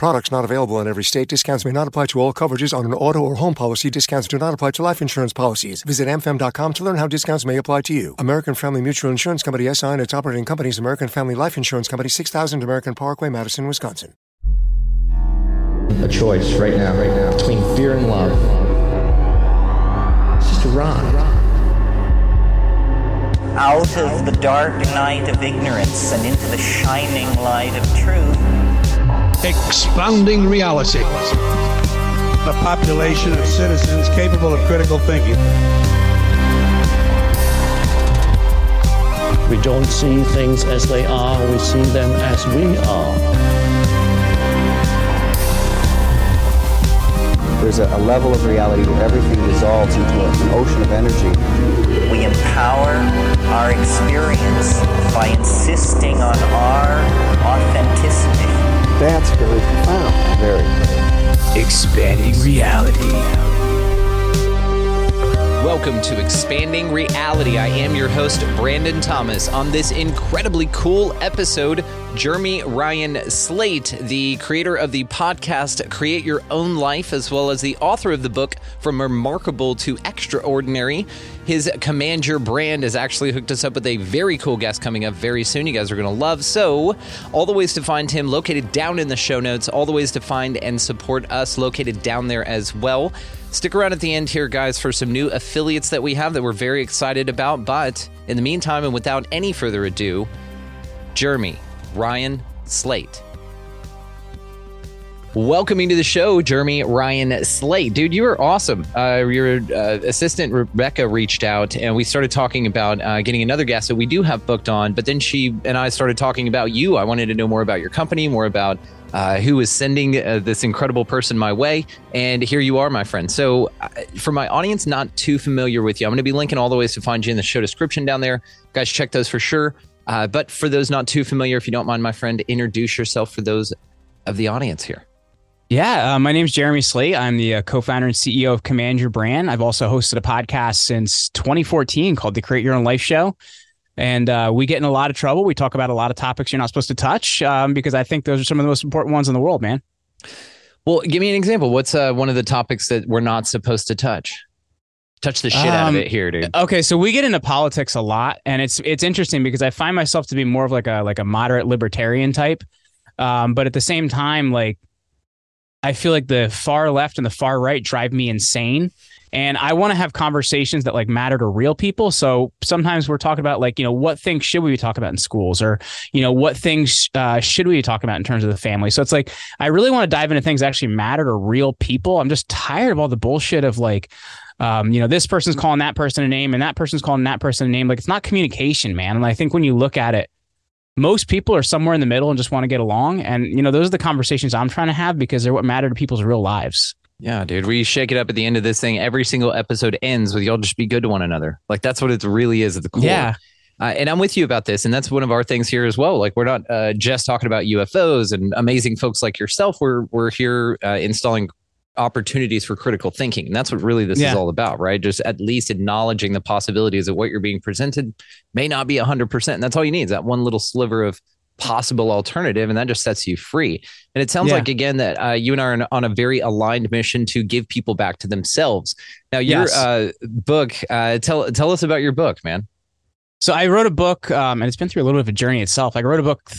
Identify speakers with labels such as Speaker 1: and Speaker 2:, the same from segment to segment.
Speaker 1: Products not available in every state. Discounts may not apply to all coverages on an auto or home policy. Discounts do not apply to life insurance policies. Visit amfam.com to learn how discounts may apply to you. American Family Mutual Insurance Company SI and its operating companies American Family Life Insurance Company 6000 American Parkway, Madison, Wisconsin.
Speaker 2: A choice right now, right now, between fear and love. It's just a rock.
Speaker 3: Out of the dark night of ignorance and into the shining light of truth.
Speaker 4: Expanding reality.
Speaker 5: A population of citizens capable of critical thinking.
Speaker 6: We don't see things as they are, we see them as we are.
Speaker 7: There's a, a level of reality where everything dissolves into a, an ocean of energy.
Speaker 3: We empower our experience by insisting on our authenticity.
Speaker 7: That's very profound. Very.
Speaker 8: Expanding reality. Welcome to Expanding Reality. I am your host, Brandon Thomas. On this incredibly cool episode, Jeremy Ryan Slate, the creator of the podcast Create Your Own Life, as well as the author of the book From Remarkable to Extraordinary. His Command Your brand has actually hooked us up with a very cool guest coming up very soon. You guys are going to love. So, all the ways to find him located down in the show notes, all the ways to find and support us located down there as well. Stick around at the end here, guys, for some new affiliates that we have that we're very excited about. But in the meantime, and without any further ado, Jeremy Ryan Slate. Welcoming to the show, Jeremy Ryan Slate. Dude, you were awesome. Uh, your uh, assistant, Rebecca, reached out and we started talking about uh, getting another guest that we do have booked on. But then she and I started talking about you. I wanted to know more about your company, more about uh, who is sending uh, this incredible person my way. And here you are, my friend. So, uh, for my audience not too familiar with you, I'm going to be linking all the ways to find you in the show description down there. Guys, check those for sure. But for those not too familiar, if you don't mind, my friend, introduce yourself for those of the audience here.
Speaker 9: Yeah, uh, my name is Jeremy Slate. I'm the uh, co-founder and CEO of Command Your Brand. I've also hosted a podcast since 2014 called the Create Your Own Life Show and uh, we get in a lot of trouble. We talk about a lot of topics you're not supposed to touch um, because I think those are some of the most important ones in the world, man.
Speaker 8: Well, give me an example. What's uh, one of the topics that we're not supposed to touch? Touch the shit um, out of it here, dude.
Speaker 9: Okay, so we get into politics a lot, and it's it's interesting because I find myself to be more of like a like a moderate libertarian type, um, but at the same time, like I feel like the far left and the far right drive me insane and I want to have conversations that like matter to real people. So sometimes we're talking about like, you know, what things should we be talking about in schools or, you know, what things uh, should we be talking about in terms of the family? So it's like, I really want to dive into things that actually matter to real people. I'm just tired of all the bullshit of like, um, you know, this person's calling that person a name and that person's calling that person a name. Like it's not communication, man. And I think when you look at it, most people are somewhere in the middle and just want to get along. And, you know, those are the conversations I'm trying to have because they're what matter to people's real lives.
Speaker 8: Yeah, dude. We shake it up at the end of this thing. Every single episode ends with y'all just be good to one another. Like that's what it really is at the core.
Speaker 9: Yeah.
Speaker 8: Uh, and I'm with you about this, and that's one of our things here as well. Like we're not uh, just talking about UFOs and amazing folks like yourself. We're we're here uh, installing opportunities for critical thinking, and that's what really this yeah. is all about, right? Just at least acknowledging the possibilities of what you're being presented may not be 100, percent and that's all you need is that one little sliver of possible alternative and that just sets you free and it sounds yeah. like again that uh, you and I are on a very aligned mission to give people back to themselves now your yes. uh, book uh, tell tell us about your book man
Speaker 9: so i wrote a book um, and it's been through a little bit of a journey itself i wrote a book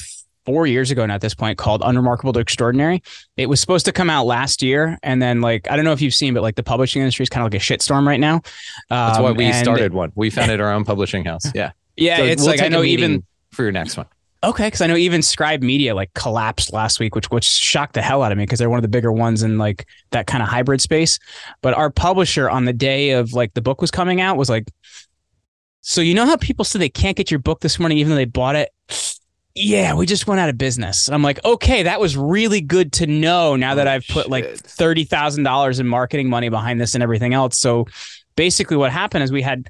Speaker 9: four years ago now at this point called unremarkable to extraordinary. It was supposed to come out last year and then like i don't know if you've seen but like the publishing industry is kind of like a shitstorm right now. Um,
Speaker 8: that's why we started one. We founded our own publishing house. Yeah.
Speaker 9: Yeah so it's we'll like i know even
Speaker 8: for your next one.
Speaker 9: Okay, because I know even Scribe Media like collapsed last week, which which shocked the hell out of me because they're one of the bigger ones in like that kind of hybrid space. But our publisher on the day of like the book was coming out was like, so you know how people said they can't get your book this morning even though they bought it. Yeah, we just went out of business. I'm like, okay, that was really good to know. Now that oh, I've put shit. like thirty thousand dollars in marketing money behind this and everything else. So basically, what happened is we had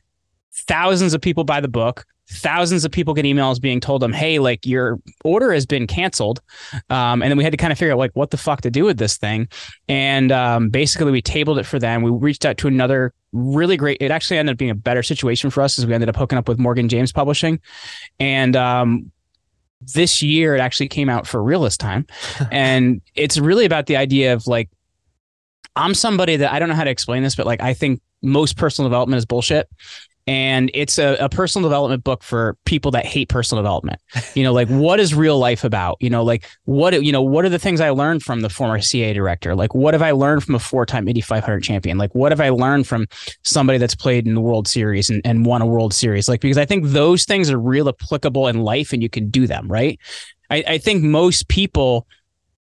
Speaker 9: thousands of people buy the book thousands of people get emails being told them, "Hey, like your order has been canceled," um, and then we had to kind of figure out like what the fuck to do with this thing. And um, basically, we tabled it for them. We reached out to another really great. It actually ended up being a better situation for us as we ended up hooking up with Morgan James Publishing, and um, this year it actually came out for real this time, and it's really about the idea of like I'm somebody that I don't know how to explain this, but like I think most personal development is bullshit and it's a, a, personal development book for people that hate personal development. You know like what is real life about? You know like what you know what are the things i learned from the former CIA director? Like what have i learned from a four-time indy 500 champion? Like what have i learned from somebody that's played in the world series and, and won a world series? Like because i think those things are real applicable in life and you can do them right? I, I think most people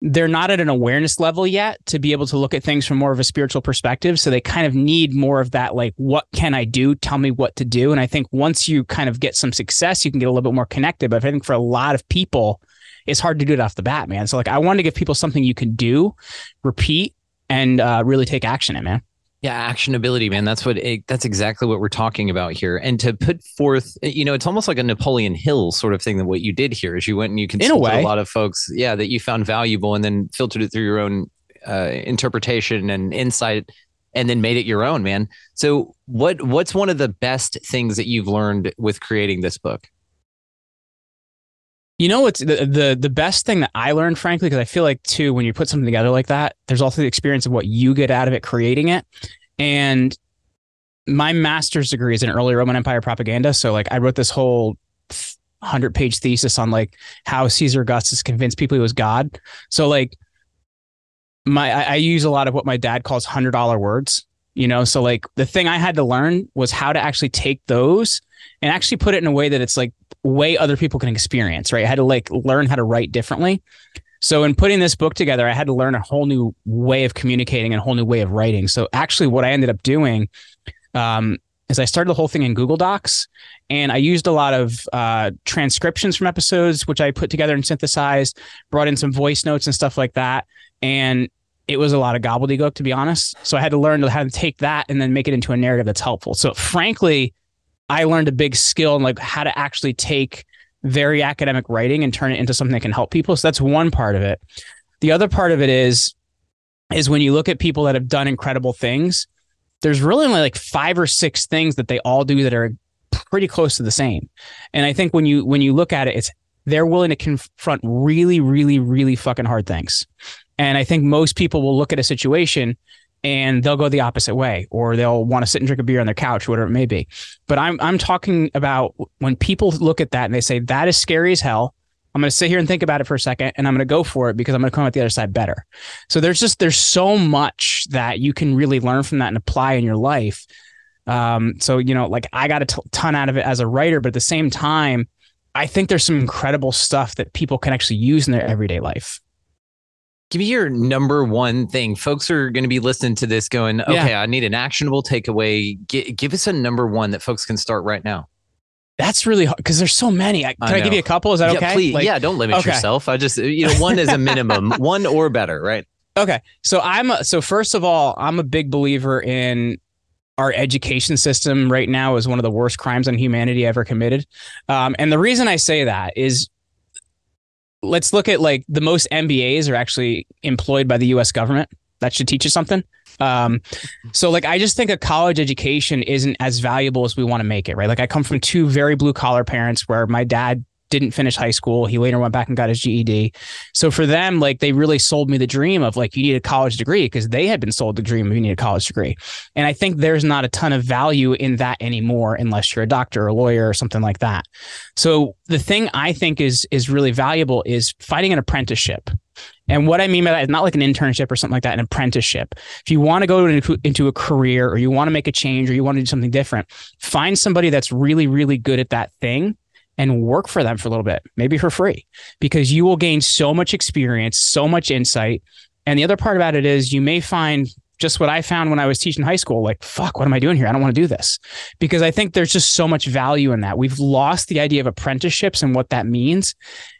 Speaker 9: they're not at an awareness level yet to be able to look at things from more of a spiritual perspective. So they kind of need more of that, like, what can I do? Tell me what to do. And I think once you kind of get some success, you can get a little bit more connected. But I think for a lot of people, it's hard to do it off the bat, man. So like, I want to give people something you can do, repeat, and uh, really take action in, man.
Speaker 8: Yeah, actionability, man. That's what it, that's exactly what we're talking about here. And to put forth, you know, it's almost like a Napoleon Hill sort of thing that what you did here is you went and you consulted a, a, lot of folks, yeah, that you found valuable and then filtered it through your own uh, interpretation and insight and then made it your own, man. So what what's one of the best things that you've learned with creating this book?
Speaker 9: You know what's the, the the best thing that I learned, frankly, because I feel like too, when you put something together like that, there's also the experience of what you get out of it creating it. And my master's degree is in early Roman Empire propaganda. So like I wrote this whole hundred page thesis on like how Caesar Augustus convinced people he was God. So like my I, I use a lot of what my dad calls hundred dollar words. You know, so like the thing I had to learn was how to actually take those and actually put it in a way that it's like way other people can experience, right? I had to like learn how to write differently. So in putting this book together, I had to learn a whole new way of communicating and a whole new way of writing. So actually, what I ended up doing um, is I started the whole thing in Google Docs, and I used a lot of uh, transcriptions from episodes, which I put together and synthesized, brought in some voice notes and stuff like that, and it was a lot of gobbledygook, to be honest. So I had to learn how to take that and then make it into a narrative that's helpful. So frankly, I learned a big skill in like how to actually take very academic writing and turn it into something that can help people. So that's one part of it. The other part of it is is when you look at people that have done incredible things, there's really only like five or six things that they all do that are pretty close to the same. And I think when you when you look at it, it's they're willing to confront really, really, really fucking hard things. And I think most people will look at a situation and they'll go the opposite way or they'll want to sit and drink a beer on their couch whatever it may be. But i'm i'm talking about when people look at that and they say that is scary as hell. I'm going to sit here and think about it for a second and i'm going to go for it because i'm going to come out the other side better. So there's just there's so much that you can really learn from that and apply in your life. Um, so you know like i got a t- ton out of it as a writer but at the same time i think there's some incredible stuff that people can actually use in their everyday life
Speaker 8: Give me your number one thing. Folks are going to be listening to this going, okay, yeah. I need an actionable takeaway. G- give us a number one that folks can start right now.
Speaker 9: That's really hard because there's so many. I, can I, I, give you a couple? Is that
Speaker 8: yeah,
Speaker 9: okay?
Speaker 8: Please, like, yeah, don't limit okay. yourself. I just, you know, one is a minimum, one or better, right?
Speaker 9: Okay. So I'm, a, so first of all, I'm a big believer in our education system right now is one of the worst crimes on humanity ever committed. Um, and the reason I say that is let's look at like the most MBAs are actually employed by the US government. That should teach you something. Um, so like I just think a college education isn't as valuable as we want to make it, right? Like I come from two very blue collar parents where my dad didn't finish high school. He later went back and got his GED. So for them, like they really sold me the dream of like you need a college degree because they had been sold the dream of you need a college degree. And I think there's not a ton of value in that anymore unless you're a doctor or a lawyer or something like that. So the thing I think is is really valuable is finding an apprenticeship. And what I mean by that is not like an internship or something like that, an apprenticeship. If you want to go into, a career or you want to make a change or you want to do something different, find somebody that's really, really good at that thing and work for them for a little bit, maybe for free, because you will gain so much experience, so much insight. And the other part about it is you may find just what I found when I was teaching high school like, fuck, what am I doing here? I don't want to do this. Because I think there's just so much value in that. We've lost the idea of apprenticeships and what that means.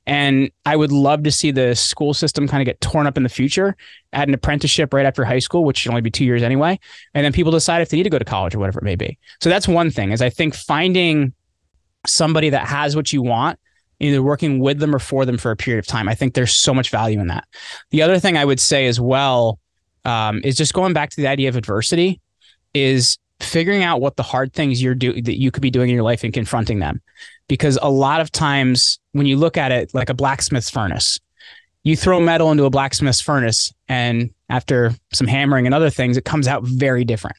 Speaker 9: And I would love to see the school system kind of get torn up in the future, add an apprenticeship right after high school, which should only be two years anyway. And then people decide if they need to go to college or whatever it may be. So that's one thing is I think finding somebody that has what you want, either working with them or for them for a period of time. I think there's so much value in that. The other thing I would say as well um, is just going back to the idea of adversity is figuring out what the hard things you're doing that you could be doing in your life and confronting them. Because a lot of times when you look at it like a blacksmith's furnace, you throw metal into a blacksmith's furnace and after some hammering and other things, it comes out very different.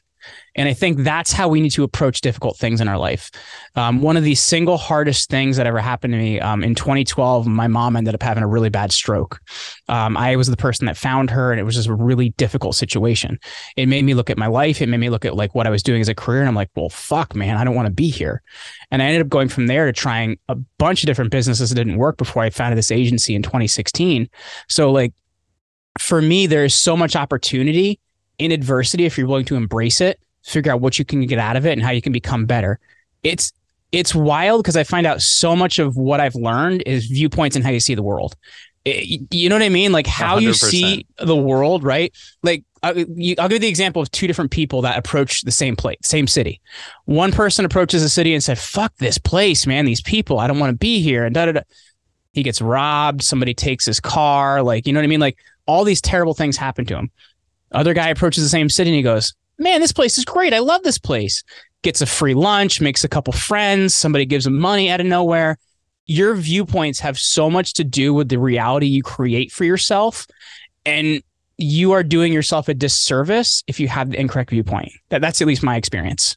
Speaker 9: And I think that's how we need to approach difficult things in our life. Um, one of the single hardest things that ever happened to me um, in 2012, my mom ended up having a really bad stroke. Um, I was the person that found her, and it was just a really difficult situation. It made me look at my life. It made me look at like what I was doing as a career, and I'm like, well, fuck, man, I don't want to be here. And I ended up going from there to trying a bunch of different businesses that didn't work before I founded this agency in 2016. So like for me, there's so much opportunity in adversity if you're willing to embrace it figure out what you can get out of it and how you can become better. It's it's wild because I find out so much of what I've learned is viewpoints and how you see the world. Eh, it, you know what I mean? Like how 100%. you see the world, right? Like I'll, you, I'll give you the example of two different people that approach the same place, same city. One person approaches a city and said, "Fuck this place, man. These people. I don't want to be here." And da da da. He gets robbed. Somebody takes his car. Like you know what I mean? Like all these terrible things happen to him. Other guy approaches the same city and he goes, man, this place is great. I love this place. Gets a free lunch, makes a couple friends, somebody gives him money out of nowhere. Your viewpoints have so much to do with the reality you create for yourself. And you are doing yourself a disservice if you have the incorrect viewpoint. That, that's at least my experience.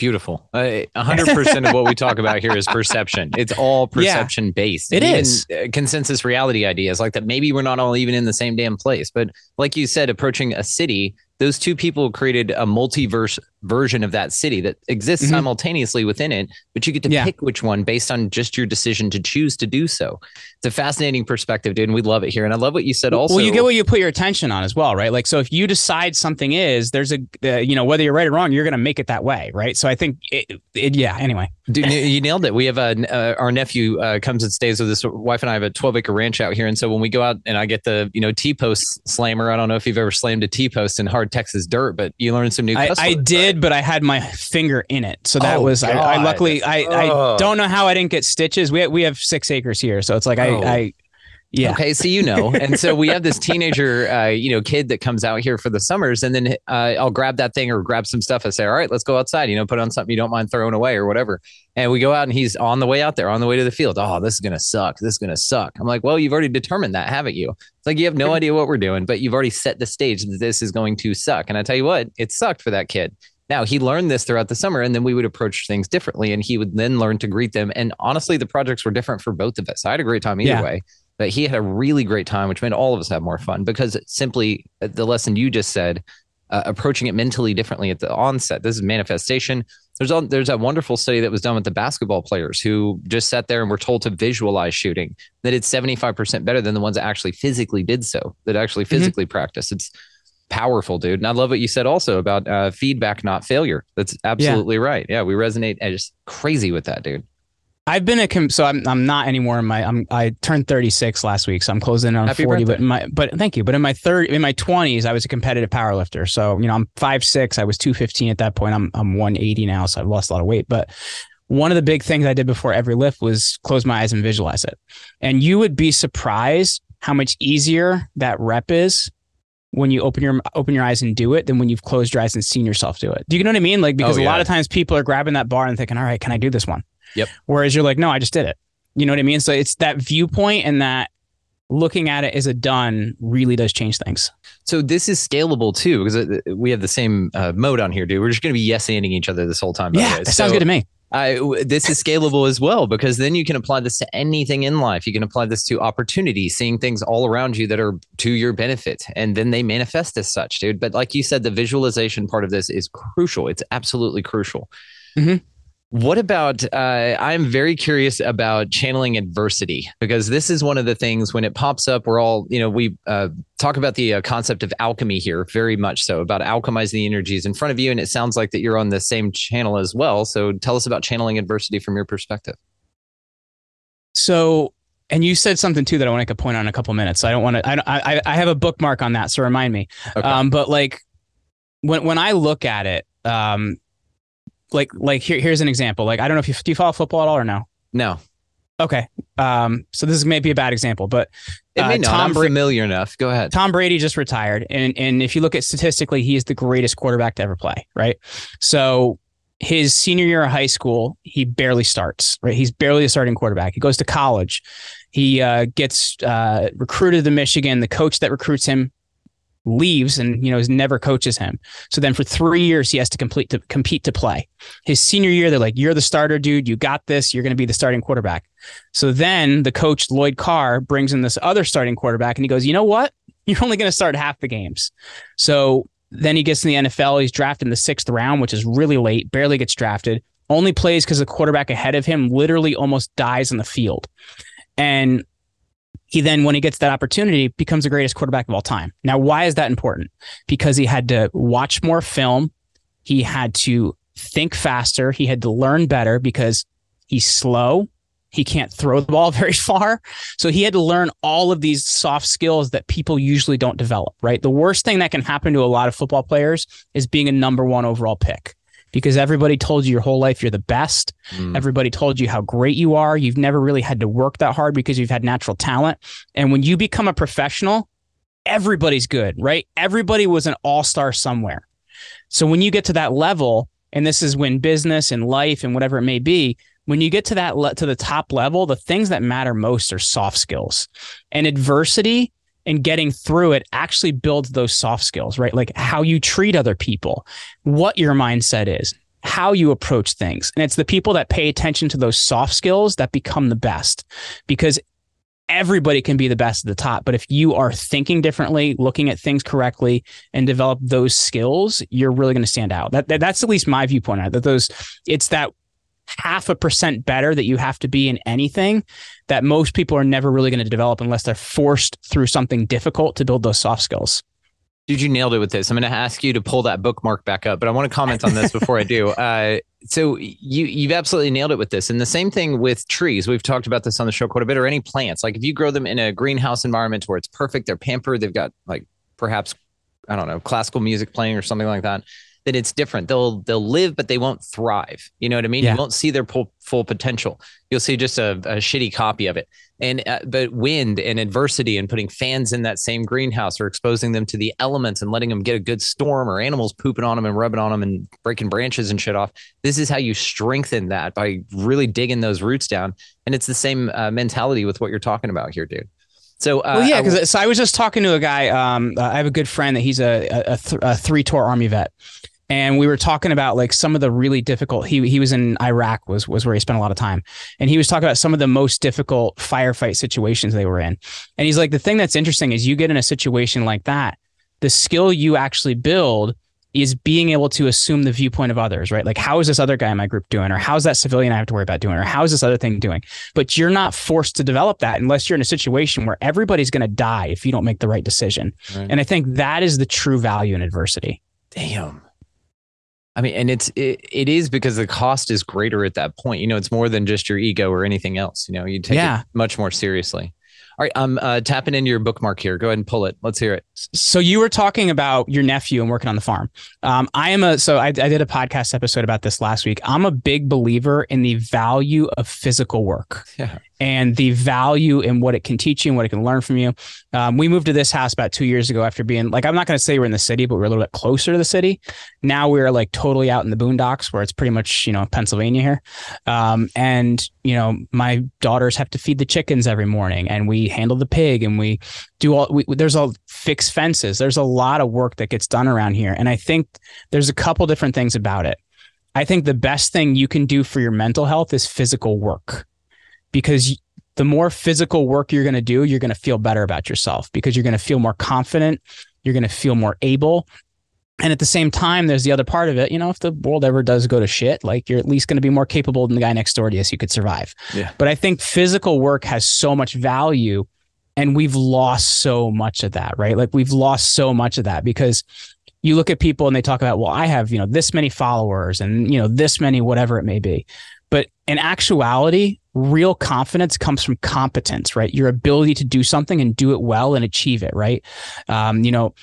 Speaker 8: Beautiful. Uh, 100% of what we talk about here is perception. It's all perception yeah, based.
Speaker 9: It is
Speaker 8: uh, consensus reality ideas like that. Maybe we're not all even in the same damn place, but like you said, approaching a city those two people created a multiverse version of that city that exists mm-hmm. simultaneously within it, but you get to yeah. pick which one based on just your decision to choose to do so. It's a fascinating perspective, dude, and we love it here. And I love what you said also.
Speaker 9: Well, you get what you put your attention on as well, right? Like, so if you decide something is, there's a, uh, you know, whether you're right or wrong, you're going to make it that way, right? So I think, it, it, yeah, anyway.
Speaker 8: Dude, you nailed it. We have a, uh, our nephew uh, comes and stays with his wife and I have a 12 acre ranch out here. And so when we go out and I get the, you know, T post slammer, I don't know if you've ever slammed a T post in hard Texas dirt, but you learn some new
Speaker 9: I, I did, right? but I had my finger in it. So that oh, was I, I, luckily I, I don't know how I didn't get stitches. We have, we have six acres here, so it's like oh. I I yeah.
Speaker 8: Okay. So you know, and so we have this teenager, uh, you know, kid that comes out here for the summers, and then uh, I'll grab that thing or grab some stuff and say, "All right, let's go outside." You know, put on something you don't mind throwing away or whatever. And we go out, and he's on the way out there, on the way to the field. Oh, this is gonna suck. This is gonna suck. I'm like, well, you've already determined that, haven't you? It's like you have no idea what we're doing, but you've already set the stage that this is going to suck. And I tell you what, it sucked for that kid. Now he learned this throughout the summer, and then we would approach things differently, and he would then learn to greet them. And honestly, the projects were different for both of us. I had a great time either yeah. way, but he had a really great time, which made all of us have more fun because simply uh, the lesson you just said, uh, approaching it mentally differently at the onset. This is manifestation. There's a, there's a wonderful study that was done with the basketball players who just sat there and were told to visualize shooting. That it's 75% better than the ones that actually physically did so. That actually mm-hmm. physically mm-hmm. practied. It's powerful, dude. And I love what you said also about uh, feedback, not failure. That's absolutely yeah. right. Yeah, we resonate just crazy with that, dude.
Speaker 9: I've been a com- so I'm I'm not anymore in my I'm I turned 36 last week, so I'm closing on Happy 40. Birthday. But my but thank you. But in my third in my 20s, I was a competitive power lifter. So you know I'm five six. I was 215 at that point. I'm I'm 180 now, so I've lost a lot of weight. But one of the big things I did before every lift was close my eyes and visualize it. And you would be surprised how much easier that rep is when you open your open your eyes and do it than when you've closed your eyes and seen yourself do it. Do you know what I mean? Like because oh, yeah. a lot of times people are grabbing that bar and thinking, "All right, can I do this one?"
Speaker 8: Yep.
Speaker 9: Whereas you're like, "No, I just did it." You know what I mean? So it's that viewpoint and that looking at it as a done really does change things.
Speaker 8: So this is scalable too because uh, we have the same uh, mode on here, dude. We're just going to be yes anding each other this whole time.
Speaker 9: Yeah, that so, sounds good to me.
Speaker 8: I, this is scalable as well because then you can apply this to anything in life. You can apply this to opportunity, seeing things all around you that are to your benefit, and then they manifest as such, dude. But like you said, the visualization part of this is crucial. It's absolutely crucial. Mm-hmm. What about? Uh, I'm very curious about channeling adversity because this is one of the things when it pops up. We're all, you know, we uh, talk about the uh, concept of alchemy here, very much so about alchemizing the energies in front of you, and it sounds like that you're on the same channel as well. So tell us about channeling adversity from your perspective.
Speaker 9: So, and you said something too that I want to make a point on in a couple minutes. So I don't want to. I, I I have a bookmark on that, so remind me. Okay. Um, but like when when I look at it, um, like like here, here's an example. Like I don't know if you do you follow football at all or no.
Speaker 8: No.
Speaker 9: Okay. Um, so this is maybe a bad example, but
Speaker 8: it may
Speaker 9: uh,
Speaker 8: not.
Speaker 9: Tom
Speaker 8: I'm
Speaker 9: Bra-
Speaker 8: familiar enough. Go ahead.
Speaker 9: Tom Brady just retired, and and if you look at statistically, he is the greatest quarterback to ever play. Right. So his senior year of high school, he barely starts. Right. He's barely a starting quarterback. He goes to college. He uh, gets uh, recruited to Michigan. The coach that recruits him leaves and you know never coaches him. So then for three years he has to complete to compete to play. His senior year, they're like, "You're the starter, dude. You got this. You're going to be the starting quarterback." So then the coach Lloyd Carr brings in this other starting quarterback, and he goes, "You know what? You're only going to start half the games." So then he gets in the NFL. He's drafted in the sixth round, which is really late. Barely gets drafted. Only plays because the quarterback ahead of him literally almost dies in the field. And he then, when he gets that opportunity, becomes the greatest quarterback of all time. Now, why is that important? Because he had to watch more film, he had to think faster, he had to learn better because he's slow. He can't throw the ball very far. So he had to learn all of these soft skills that people usually don't develop, right? The worst thing that can happen to a lot of football players is being a number one overall pick because everybody told you your whole life you're the best. Mm. Everybody told you how great you are. You've never really had to work that hard because you've had natural talent. And when you become a professional, everybody's good, right? Everybody was an all star somewhere. So when you get to that level, and this is when business and life and whatever it may be, when you get to that le- to the top level, the things that matter most are soft skills. And adversity and getting through it actually builds those soft skills, right? Like how you treat other people, what your mindset is, how you approach things. And it's the people that pay attention to those soft skills that become the best because everybody can be the best at the top. But if you are thinking differently, looking at things correctly, and develop those skills, you're really going to stand out. That, that, that's at least my viewpoint. That those, it's that half a percent better that you have to be in anything that most people are never really going to develop unless they're forced through something difficult to build those soft skills.
Speaker 8: Dude, you nailed it with this. I'm going to ask you to pull that bookmark back up, but I want to comment on this before I do. Uh, so you you've absolutely nailed it with this, and the same thing with trees. We've talked about this on the show quite a bit. Or any plants, like if you grow them in a greenhouse environment where it's perfect, they're pampered, they've got like perhaps I don't know classical music playing or something like that that it's different. They'll they'll live, but they won't thrive. You know what I mean? Yeah. You won't see their full, full potential. You'll see just a, a shitty copy of it. And uh, but wind and adversity and putting fans in that same greenhouse or exposing them to the elements and letting them get a good storm or animals pooping on them and rubbing on them and breaking branches and shit off. This is how you strengthen that by really digging those roots down. And it's the same uh, mentality with what you're talking about here, dude. So, uh,
Speaker 9: well, yeah, because so I was just talking to a guy. Um, I have a good friend that he's a, a, a, th- a three tour army vet, and we were talking about like some of the really difficult he he was in Iraq was was where he spent a lot of time and he was talking about some of the most difficult firefight situations they were in and he's like the thing that's interesting is you get in a situation like that the skill you actually build is being able to assume the viewpoint of others, right? Like, how is this other guy in my group doing? Or how's that civilian I have to worry about doing? Or how's this other thing doing? But you're not forced to develop that unless you're in a situation where everybody's going to die if you don't make the right decision. Right. And I think that is the true value in adversity.
Speaker 8: Damn. I mean, and it's it, it is because the cost is greater at that point. You know, it's more than just your ego or anything else. You know, you take yeah. it much more seriously. All right, I'm uh, tapping into your bookmark here. Go ahead and pull it. Let's hear it.
Speaker 9: So you were talking about your nephew and working on the farm. Um, I am a so I, I did a podcast episode about this last week. I'm a big believer in the value of physical work. Yeah and the value in what it can teach you and what it can learn from you. Um, we moved to this house about two years ago after being like, I'm not going to say we're in the city, but we're a little bit closer to the city. Now we're like totally out in the boondocks where it's pretty much, you know, Pennsylvania here. Um, and, you know, my daughters have to feed the chickens every morning and we handle the pig and we do all, we, there's all fixed fences. There's a lot of work that gets done around here. And I think there's a couple different things about it. I think the best thing you can do for your mental health is physical work because the more physical work you're going to do, you're going to feel better about yourself because you're going to feel more confident. You're going to feel more able. And at the same time, there's the other part of it. You know, if the world ever does go to shit, like you're at least going to be more capable than the guy next door to you, so you could survive. Yeah. But I think physical work has so much value, and we've lost so much of that, right? Like we've lost so much of that because you look at people and they talk about, well, I have you know this many followers and you know this many whatever it may be. But in actuality, real confidence comes from competence, right? Your ability to do something and do it well and achieve it, right? Um, you know,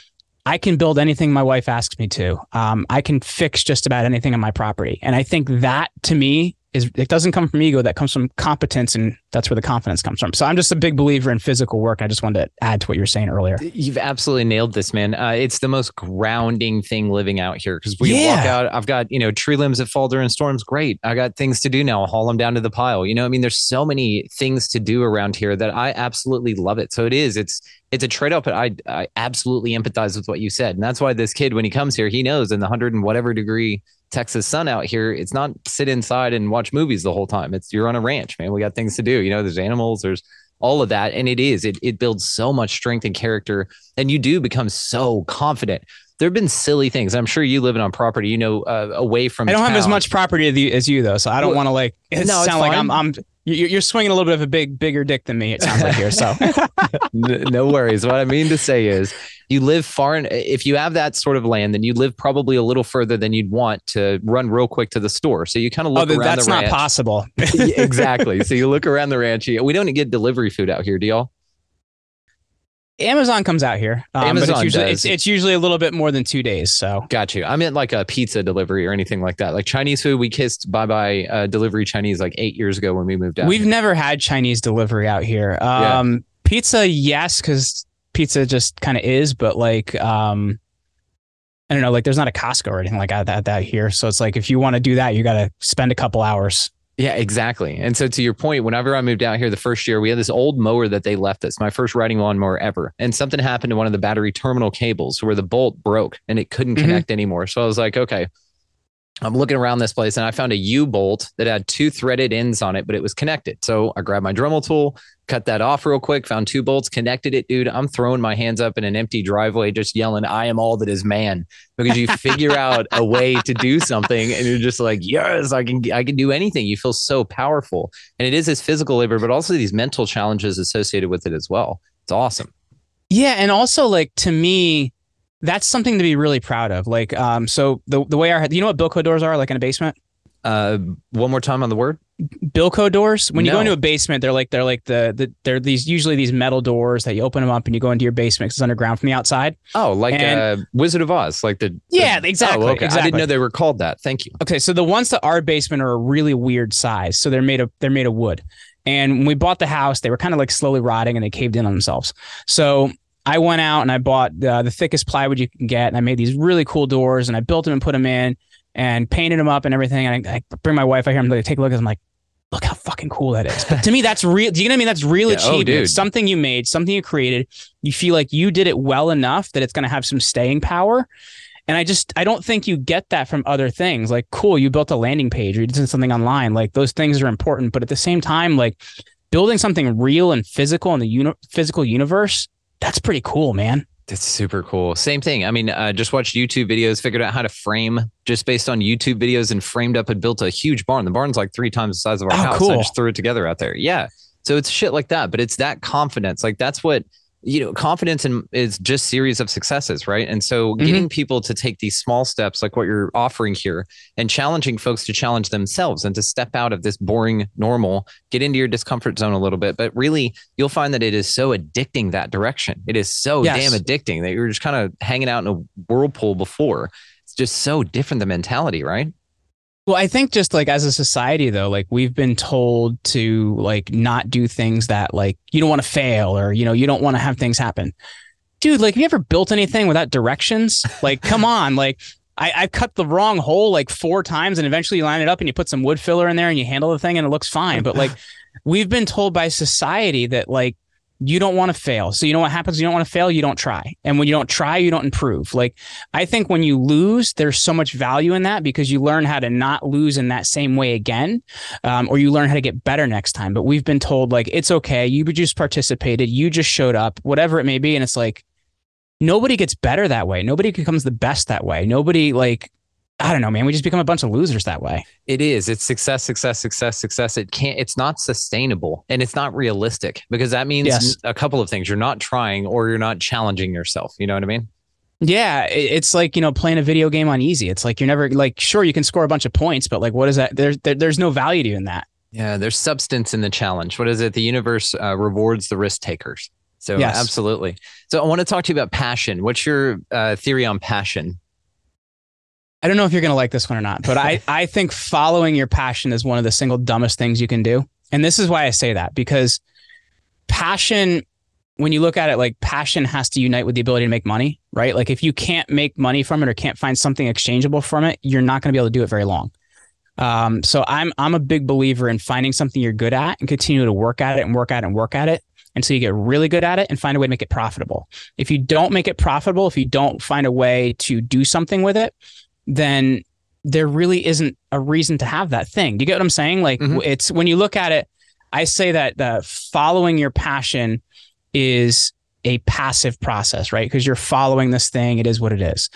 Speaker 9: I can build anything my wife asks me to. Um, I can fix just about anything on my property. And I think that to me is it doesn't come from ego. That comes from competence, and that's where the confidence comes from. So I'm just a big believer in physical work. I just wanted to add to what you were saying earlier.
Speaker 8: You've absolutely nailed this, man. Uh, it's the most grounding thing living out here because we yeah. walk out. I've got you know tree limbs that fall during storms. Great, I got things to do now. I'll haul them down to the pile. You know, I mean, there's so many things to do around here that I absolutely love it. So it is. It's it's a trade off, but I I absolutely empathize with what you said, and that's why this kid, when he comes here, he knows in the hundred and whatever degree Texas sun out here, it's not sit inside and watch movies the whole time. It's you're on a ranch, man. We got things to do. You know, there's animals, there's all of that, and it is it it builds so much strength and character, and you do become so confident there have been silly things. I'm sure you living on property, you know, uh, away from.
Speaker 9: I don't
Speaker 8: town.
Speaker 9: have as much property as you though, so I don't well, want to like. It no, sound like I'm I'm you're swinging a little bit of a big, bigger dick than me. It sounds like here. So
Speaker 8: no worries. What I mean to say is, you live far. In, if you have that sort of land, then you live probably a little further than you'd want to run real quick to the store. So you kind of oh, look oh, around.
Speaker 9: That's
Speaker 8: the
Speaker 9: not possible.
Speaker 8: exactly. So you look around the ranch. We don't get delivery food out here, do y'all?
Speaker 9: Amazon comes out here. Um, Amazon but it's usually, does. It's, it's, usually a little bit more than two days. So
Speaker 8: got you. I meant like a pizza delivery or anything like that. Like Chinese food, we kissed bye bye uh, delivery Chinese like eight years ago when we moved out.
Speaker 9: We've here. never had Chinese delivery out here. Um, yeah. Pizza, yes, because pizza just kind of is. But like, um, I don't know, like there's not a Costco or anything like that, that here. So it's like if you want to do that, you got to spend a couple hours
Speaker 8: yeah, exactly. And so to your point, whenever I moved out here the first year, we had this old mower that they left us, my first riding lawn mower ever. And something happened to one of the battery terminal cables where the bolt broke and it couldn't mm-hmm. connect anymore. So I was like, okay, I'm looking around this place and I found a U bolt that had two threaded ends on it, but it was connected. So I grabbed my Dremel tool, cut that off real quick, found two bolts, connected it, dude. I'm throwing my hands up in an empty driveway, just yelling, I am all that is man. Because you figure out a way to do something and you're just like, yes, I can I can do anything. You feel so powerful. And it is this physical labor, but also these mental challenges associated with it as well. It's awesome.
Speaker 9: Yeah. And also like to me, that's something to be really proud of. Like, um, so the the way our you know what Bilco doors are like in a basement.
Speaker 8: Uh, one more time on the word.
Speaker 9: Bilco doors. When you no. go into a basement, they're like they're like the the they're these usually these metal doors that you open them up and you go into your basement. Because it's underground from the outside.
Speaker 8: Oh, like and, uh, Wizard of Oz, like the, the
Speaker 9: yeah, exactly. Oh, okay. Exactly.
Speaker 8: I didn't know they were called that. Thank you.
Speaker 9: Okay, so the ones that are basement are a really weird size. So they're made of they're made of wood. And when we bought the house, they were kind of like slowly rotting and they caved in on themselves. So I went out and I bought uh, the thickest plywood you can get, and I made these really cool doors, and I built them and put them in, and painted them up and everything. And I, I bring my wife out here and like, take a look. I'm like, look how fucking cool that is. But to me, that's real. Do you know what I mean? That's real yeah, oh, achievement. Oh, something you made, something you created. You feel like you did it well enough that it's going to have some staying power. And I just I don't think you get that from other things. Like, cool, you built a landing page or you did something online. Like those things are important, but at the same time, like building something real and physical in the uni- physical universe that's pretty cool, man.
Speaker 8: That's super cool. Same thing. I mean, uh, just watched YouTube videos, figured out how to frame just based on YouTube videos and framed up and built a huge barn. The barn's like three times the size of our oh, house. Cool. I just threw it together out there. Yeah. So it's shit like that, but it's that confidence. Like that's what you know confidence in is just series of successes right? And so mm-hmm. getting people to take these small steps like what you're offering here and challenging folks to challenge themselves and to step out of this boring normal get into your discomfort zone a little bit. But really you'll find that it is so addicting that direction. It is so yes. damn addicting that you're just kind of hanging out in a whirlpool before. It's just so different the mentality right
Speaker 9: well, I think just like as a society though, like we've been told to like not do things that like you don't want to fail or you know, you don't want to have things happen. Dude, like have you ever built anything without directions? Like, come on, like I, I cut the wrong hole like four times and eventually you line it up and you put some wood filler in there and you handle the thing and it looks fine. But like we've been told by society that like you don't want to fail. So you know what happens? You don't want to fail, you don't try. And when you don't try, you don't improve. Like I think when you lose, there's so much value in that because you learn how to not lose in that same way again, um, or you learn how to get better next time. But we've been told like it's okay, you just participated, you just showed up, whatever it may be, and it's like nobody gets better that way. Nobody becomes the best that way. Nobody like I don't know, man. We just become a bunch of losers that way.
Speaker 8: It is. It's success, success, success, success. It can't, it's not sustainable and it's not realistic because that means yes. a couple of things. You're not trying or you're not challenging yourself. You know what I mean?
Speaker 9: Yeah. It's like, you know, playing a video game on easy. It's like you're never like, sure, you can score a bunch of points, but like, what is that? There's, there, there's no value to you in that.
Speaker 8: Yeah. There's substance in the challenge. What is it? The universe uh, rewards the risk takers. So, yes. absolutely. So, I want to talk to you about passion. What's your uh, theory on passion?
Speaker 9: I don't know if you're going to like this one or not, but I, I think following your passion is one of the single dumbest things you can do. And this is why I say that because passion, when you look at it, like passion has to unite with the ability to make money, right? Like if you can't make money from it or can't find something exchangeable from it, you're not going to be able to do it very long. Um, so I'm I'm a big believer in finding something you're good at and continue to work at it and work at it and work at it until you get really good at it and find a way to make it profitable. If you don't make it profitable, if you don't find a way to do something with it, then there really isn't a reason to have that thing. Do you get what I'm saying? Like mm-hmm. it's when you look at it, I say that the following your passion is a passive process, right? Because you're following this thing, it is what it is.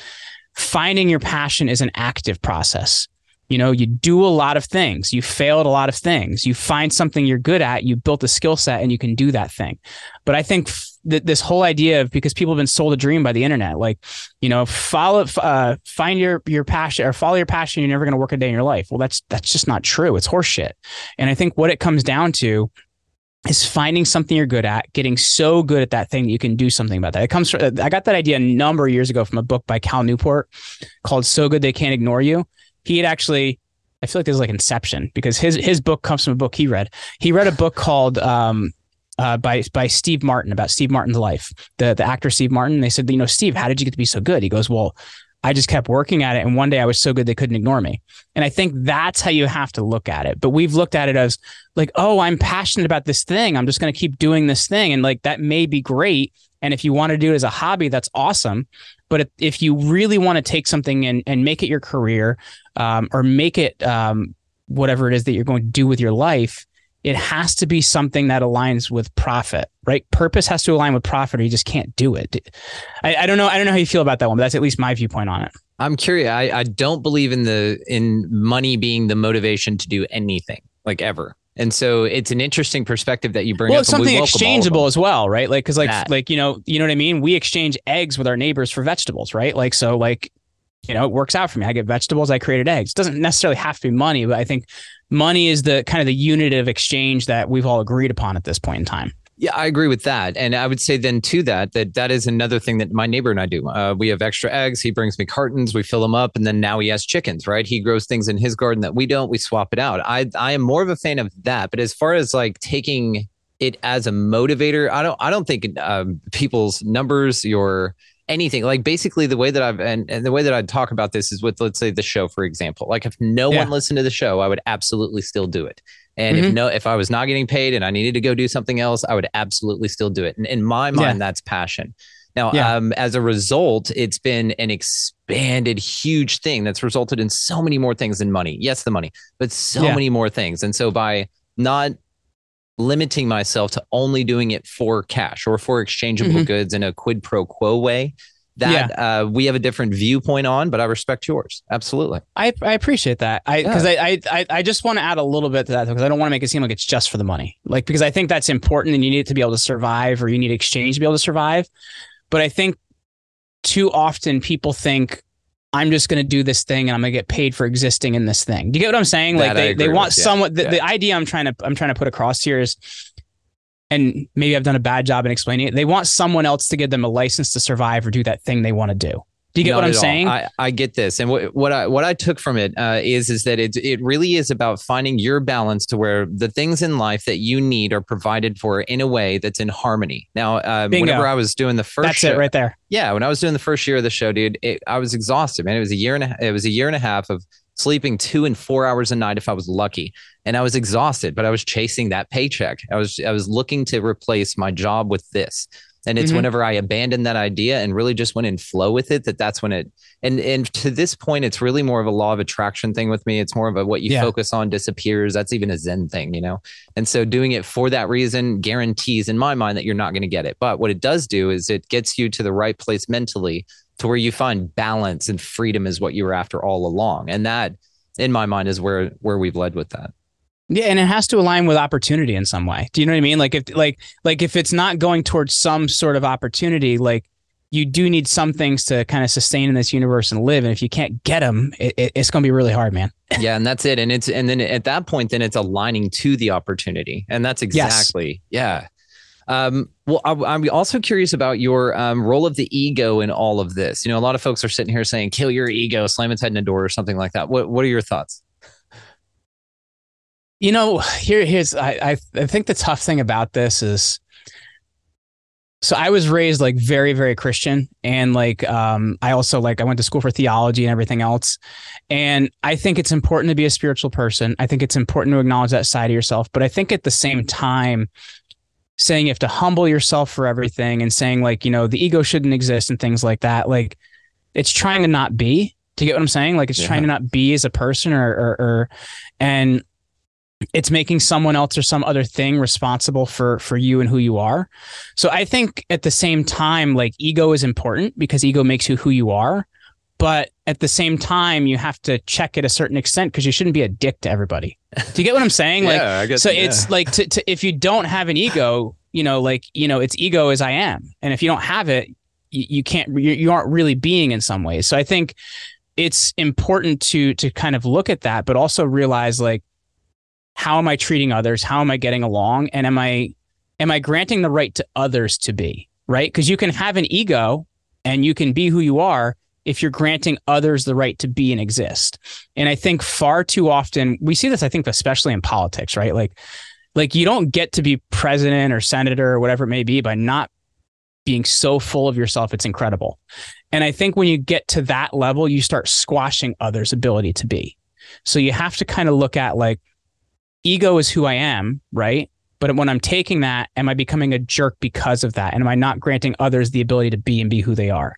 Speaker 9: Finding your passion is an active process. You know, you do a lot of things, you failed a lot of things, you find something you're good at, you built a skill set and you can do that thing. But I think th- this whole idea of because people have been sold a dream by the internet, like, you know, follow, uh, find your, your passion or follow your passion. You're never going to work a day in your life. Well, that's, that's just not true. It's horseshit. And I think what it comes down to is finding something you're good at, getting so good at that thing that you can do something about that. It comes from, I got that idea a number of years ago from a book by Cal Newport called So Good They Can't Ignore You he had actually I feel like this is like Inception because his his book comes from a book he read. He read a book called um, uh, by by Steve Martin about Steve Martin's life. The the actor Steve Martin. They said, you know, Steve, how did you get to be so good? He goes, well, I just kept working at it, and one day I was so good they couldn't ignore me. And I think that's how you have to look at it. But we've looked at it as like, oh, I'm passionate about this thing. I'm just going to keep doing this thing, and like that may be great. And if you want to do it as a hobby, that's awesome. But if, you really want to take something and, and make it your career um, or make it um, whatever it is that you're going to do with your life, it has to be something that aligns with profit, right? Purpose has to align with profit, or you just can't do it. I, I don't know. I don't know how you feel about that one, but that's at least my viewpoint on it.
Speaker 8: I'm curious. I, I don't believe in the in money being the motivation to do anything, like ever. And so it's an interesting perspective that you bring
Speaker 9: well,
Speaker 8: up.
Speaker 9: Something we exchangeable as well, right? Like, cause like, that. like, you know, you know what I mean? We exchange eggs with our neighbors for vegetables, right? Like, so like, you know, it works out for me. I get vegetables, I created eggs. It doesn't necessarily have to be money, but I think money is the kind of the unit of exchange that we've all agreed upon at this point in time.
Speaker 8: Yeah, I agree with that. And I would say then to that, that that is another thing that my neighbor and I do. Uh, we have extra eggs. He brings me cartons. We fill them up. And then now he has chickens, right? He grows things in his garden that we don't. We swap it out. I, I am more of a fan of that. But as far as like taking it as a motivator, I don't, I don't think um, people's numbers, your, anything like basically the way that I've and, and the way that I'd talk about this is with let's say the show for example like if no yeah. one listened to the show I would absolutely still do it and mm-hmm. if no, if I was not getting paid and I needed to go do something else, I would absolutely still do it. And in my mind, yeah. that's passion. Now, yeah. um, as a result, it's been an expanded, huge thing that's resulted in so many more things than money. Yes, the money, but so many more things. And so by not limiting myself to only doing it for cash or for exchangeable mm-hmm. goods in a quid pro quo way, that yeah. uh, we have a different viewpoint on, but I respect yours. Absolutely.
Speaker 9: I, I appreciate that. I because yeah. I, I I just want to add a little bit to that because I don't want to make it seem like it's just for the money. Like because I think that's important and you need to be able to survive or you need exchange to be able to survive. But I think too often people think I'm just going to do this thing and I'm going to get paid for existing in this thing. Do you get what I'm saying? That like they, they want with, yeah. somewhat the, the idea I'm trying to I'm trying to put across here is and maybe I've done a bad job in explaining it. They want someone else to give them a license to survive or do that thing they want to do. Do you get Not what I'm saying?
Speaker 8: I, I get this, and what, what I what I took from it uh, is is that it it really is about finding your balance to where the things in life that you need are provided for in a way that's in harmony. Now, uh, whenever I was doing the first,
Speaker 9: that's show, it right there.
Speaker 8: Yeah, when I was doing the first year of the show, dude, it, I was exhausted, man. It was a year and a, it was a year and a half of sleeping two and four hours a night if I was lucky. And I was exhausted, but I was chasing that paycheck. I was I was looking to replace my job with this. And it's mm-hmm. whenever I abandoned that idea and really just went in flow with it that that's when it and and to this point it's really more of a law of attraction thing with me. It's more of a what you yeah. focus on disappears. That's even a zen thing, you know. And so doing it for that reason guarantees in my mind that you're not going to get it. But what it does do is it gets you to the right place mentally to where you find balance and freedom is what you were after all along. And that, in my mind, is where where we've led with that.
Speaker 9: Yeah, and it has to align with opportunity in some way. Do you know what I mean? Like if like like if it's not going towards some sort of opportunity, like you do need some things to kind of sustain in this universe and live. And if you can't get them, it, it, it's going to be really hard, man.
Speaker 8: yeah, and that's it. And it's and then at that point, then it's aligning to the opportunity, and that's exactly yes. yeah. Um, well, I, I'm also curious about your um, role of the ego in all of this. You know, a lot of folks are sitting here saying, "Kill your ego, slam its head in a door," or something like that. What What are your thoughts?
Speaker 9: You know, here here's I I, I think the tough thing about this is so I was raised like very, very Christian. And like, um, I also like, I went to school for theology and everything else. And I think it's important to be a spiritual person. I think it's important to acknowledge that side of yourself. But I think at the same time, saying you have to humble yourself for everything and saying like, you know, the ego shouldn't exist and things like that, like it's trying to not be. Do you get what I'm saying? Like it's yeah. trying to not be as a person or, or, or and it's making someone else or some other thing responsible for for you and who you are. So i think at the same time like ego is important because ego makes you who you are. But at the same time you have to check it a certain extent because you shouldn't be a dick to everybody. Do you get what i'm saying? Like
Speaker 8: yeah, I guess,
Speaker 9: so
Speaker 8: yeah.
Speaker 9: it's like to, to, if you don't have an ego you know like you know it's ego as i am. And if you don't have it you, you can't you, you aren't really being in some ways. So i think it's important to to kind of look at that but also realize like how am I treating others? How am I getting along? And am I am I granting the right to others to be, right? Because you can have an ego and you can be who you are if you're granting others the right to be and exist. And I think far too often we see this, I think, especially in politics, right? Like, like you don't get to be president or senator or whatever it may be by not being so full of yourself. It's incredible. And I think when you get to that level, you start squashing others' ability to be. So you have to kind of look at like, ego is who I am, right? But when I'm taking that, am I becoming a jerk because of that? And am I not granting others the ability to be and be who they are?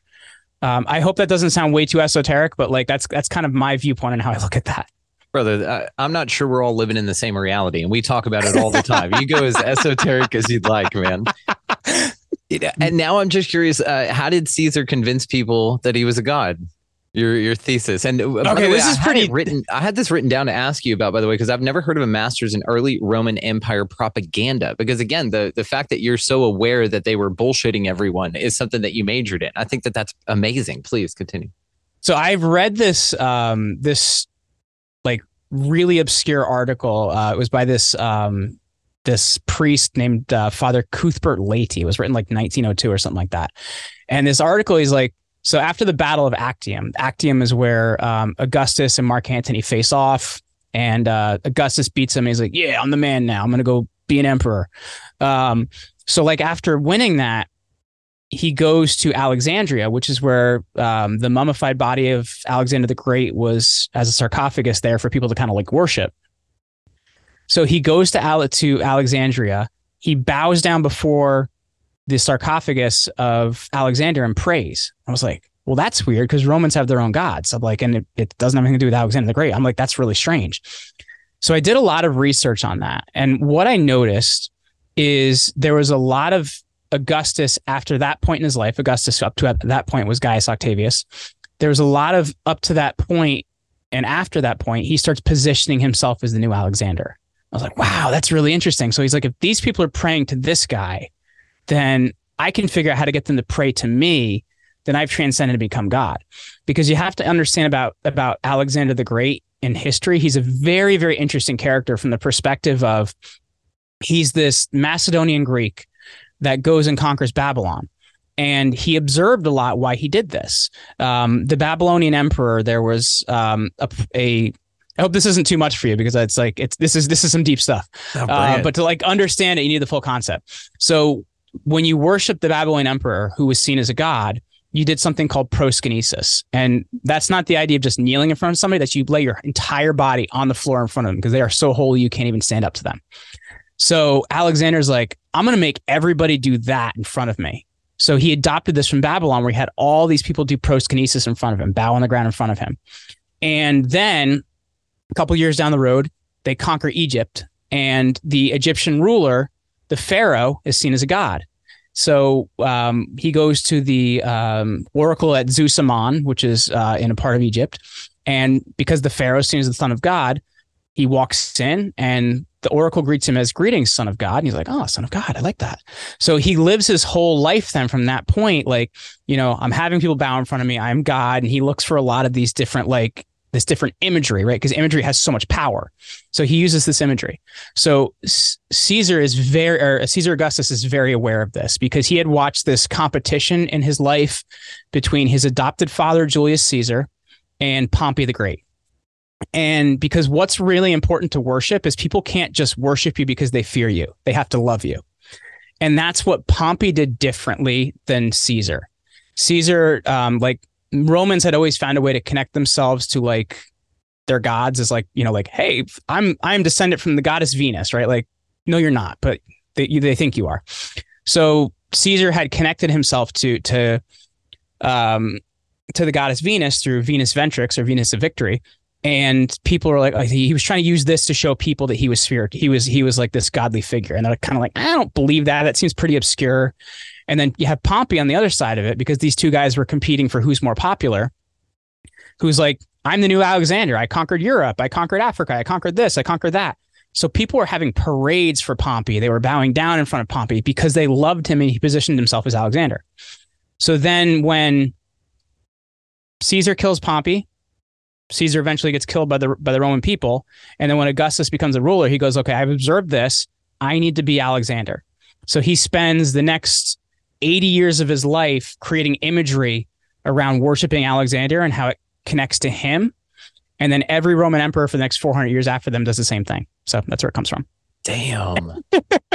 Speaker 9: Um, I hope that doesn't sound way too esoteric, but like that's that's kind of my viewpoint on how I look at that.
Speaker 8: Brother, I'm not sure we're all living in the same reality, and we talk about it all the time. you go as esoteric as you'd like, man. And now I'm just curious: uh, how did Caesar convince people that he was a god? Your your thesis. And uh, okay, way, this is pretty written. I had this written down to ask you about, by the way, because I've never heard of a master's in early Roman Empire propaganda. Because again, the the fact that you're so aware that they were bullshitting everyone is something that you majored in. I think that that's amazing. Please continue.
Speaker 9: So I've read this um this like really obscure article. Uh, it was by this um this priest named uh, Father Cuthbert Laity. It was written like 1902 or something like that. And this article is like so after the Battle of Actium, Actium is where um, Augustus and Mark Antony face off, and uh, Augustus beats him. he's like, "Yeah, I'm the man now. I'm gonna go be an emperor." Um, so like after winning that, he goes to Alexandria, which is where um, the mummified body of Alexander the Great was as a sarcophagus there for people to kind of like worship. So he goes to to Alexandria. He bows down before the sarcophagus of Alexander and prays. I was like, well, that's weird because Romans have their own gods. I'm like, and it, it doesn't have anything to do with Alexander the Great. I'm like, that's really strange. So I did a lot of research on that. And what I noticed is there was a lot of Augustus after that point in his life. Augustus up to that point was Gaius Octavius. There was a lot of up to that point and after that point, he starts positioning himself as the new Alexander. I was like, wow, that's really interesting. So he's like, if these people are praying to this guy, then I can figure out how to get them to pray to me. Then I've transcended to become God. Because you have to understand about about Alexander the Great in history. He's a very, very interesting character from the perspective of he's this Macedonian Greek that goes and conquers Babylon. And he observed a lot why he did this. Um, the Babylonian emperor, there was um, a, a I hope this isn't too much for you because it's like it's this is this is some deep stuff. Oh, uh, but to like understand it, you need the full concept. So when you worship the Babylonian emperor who was seen as a god, you did something called proskynesis. And that's not the idea of just kneeling in front of somebody, that you lay your entire body on the floor in front of them because they are so holy you can't even stand up to them. So Alexander's like, I'm going to make everybody do that in front of me. So he adopted this from Babylon where he had all these people do proskynesis in front of him, bow on the ground in front of him. And then a couple years down the road, they conquer Egypt and the Egyptian ruler the pharaoh is seen as a god. So um, he goes to the um, oracle at Zeus Ammon, which is uh, in a part of Egypt, and because the pharaoh as the son of God, he walks in and the oracle greets him as greetings, son of God. And he's like, oh, son of God, I like that. So he lives his whole life then from that point, like, you know, I'm having people bow in front of me. I'm God. And he looks for a lot of these different like this different imagery, right? Because imagery has so much power. So he uses this imagery. So C- Caesar is very, or Caesar Augustus is very aware of this because he had watched this competition in his life between his adopted father, Julius Caesar, and Pompey the Great. And because what's really important to worship is people can't just worship you because they fear you, they have to love you. And that's what Pompey did differently than Caesar. Caesar, um, like Romans had always found a way to connect themselves to like their gods as like, you know, like, hey, I'm I'm descended from the goddess Venus, right? Like, no, you're not, but they they think you are. So Caesar had connected himself to to um to the goddess Venus through Venus Victrix or Venus of Victory. And people were like, he was trying to use this to show people that he was spirit. He was he was like this godly figure, and they're kind of like, I don't believe that. That seems pretty obscure. And then you have Pompey on the other side of it because these two guys were competing for who's more popular. Who's like, I'm the new Alexander. I conquered Europe. I conquered Africa. I conquered this. I conquered that. So people were having parades for Pompey. They were bowing down in front of Pompey because they loved him and he positioned himself as Alexander. So then when Caesar kills Pompey, Caesar eventually gets killed by the by the Roman people, and then when Augustus becomes a ruler, he goes, "Okay, I've observed this. I need to be Alexander." So he spends the next 80 years of his life creating imagery around worshiping Alexander and how it connects to him. And then every Roman emperor for the next 400 years after them does the same thing. So that's where it comes from.
Speaker 8: Damn.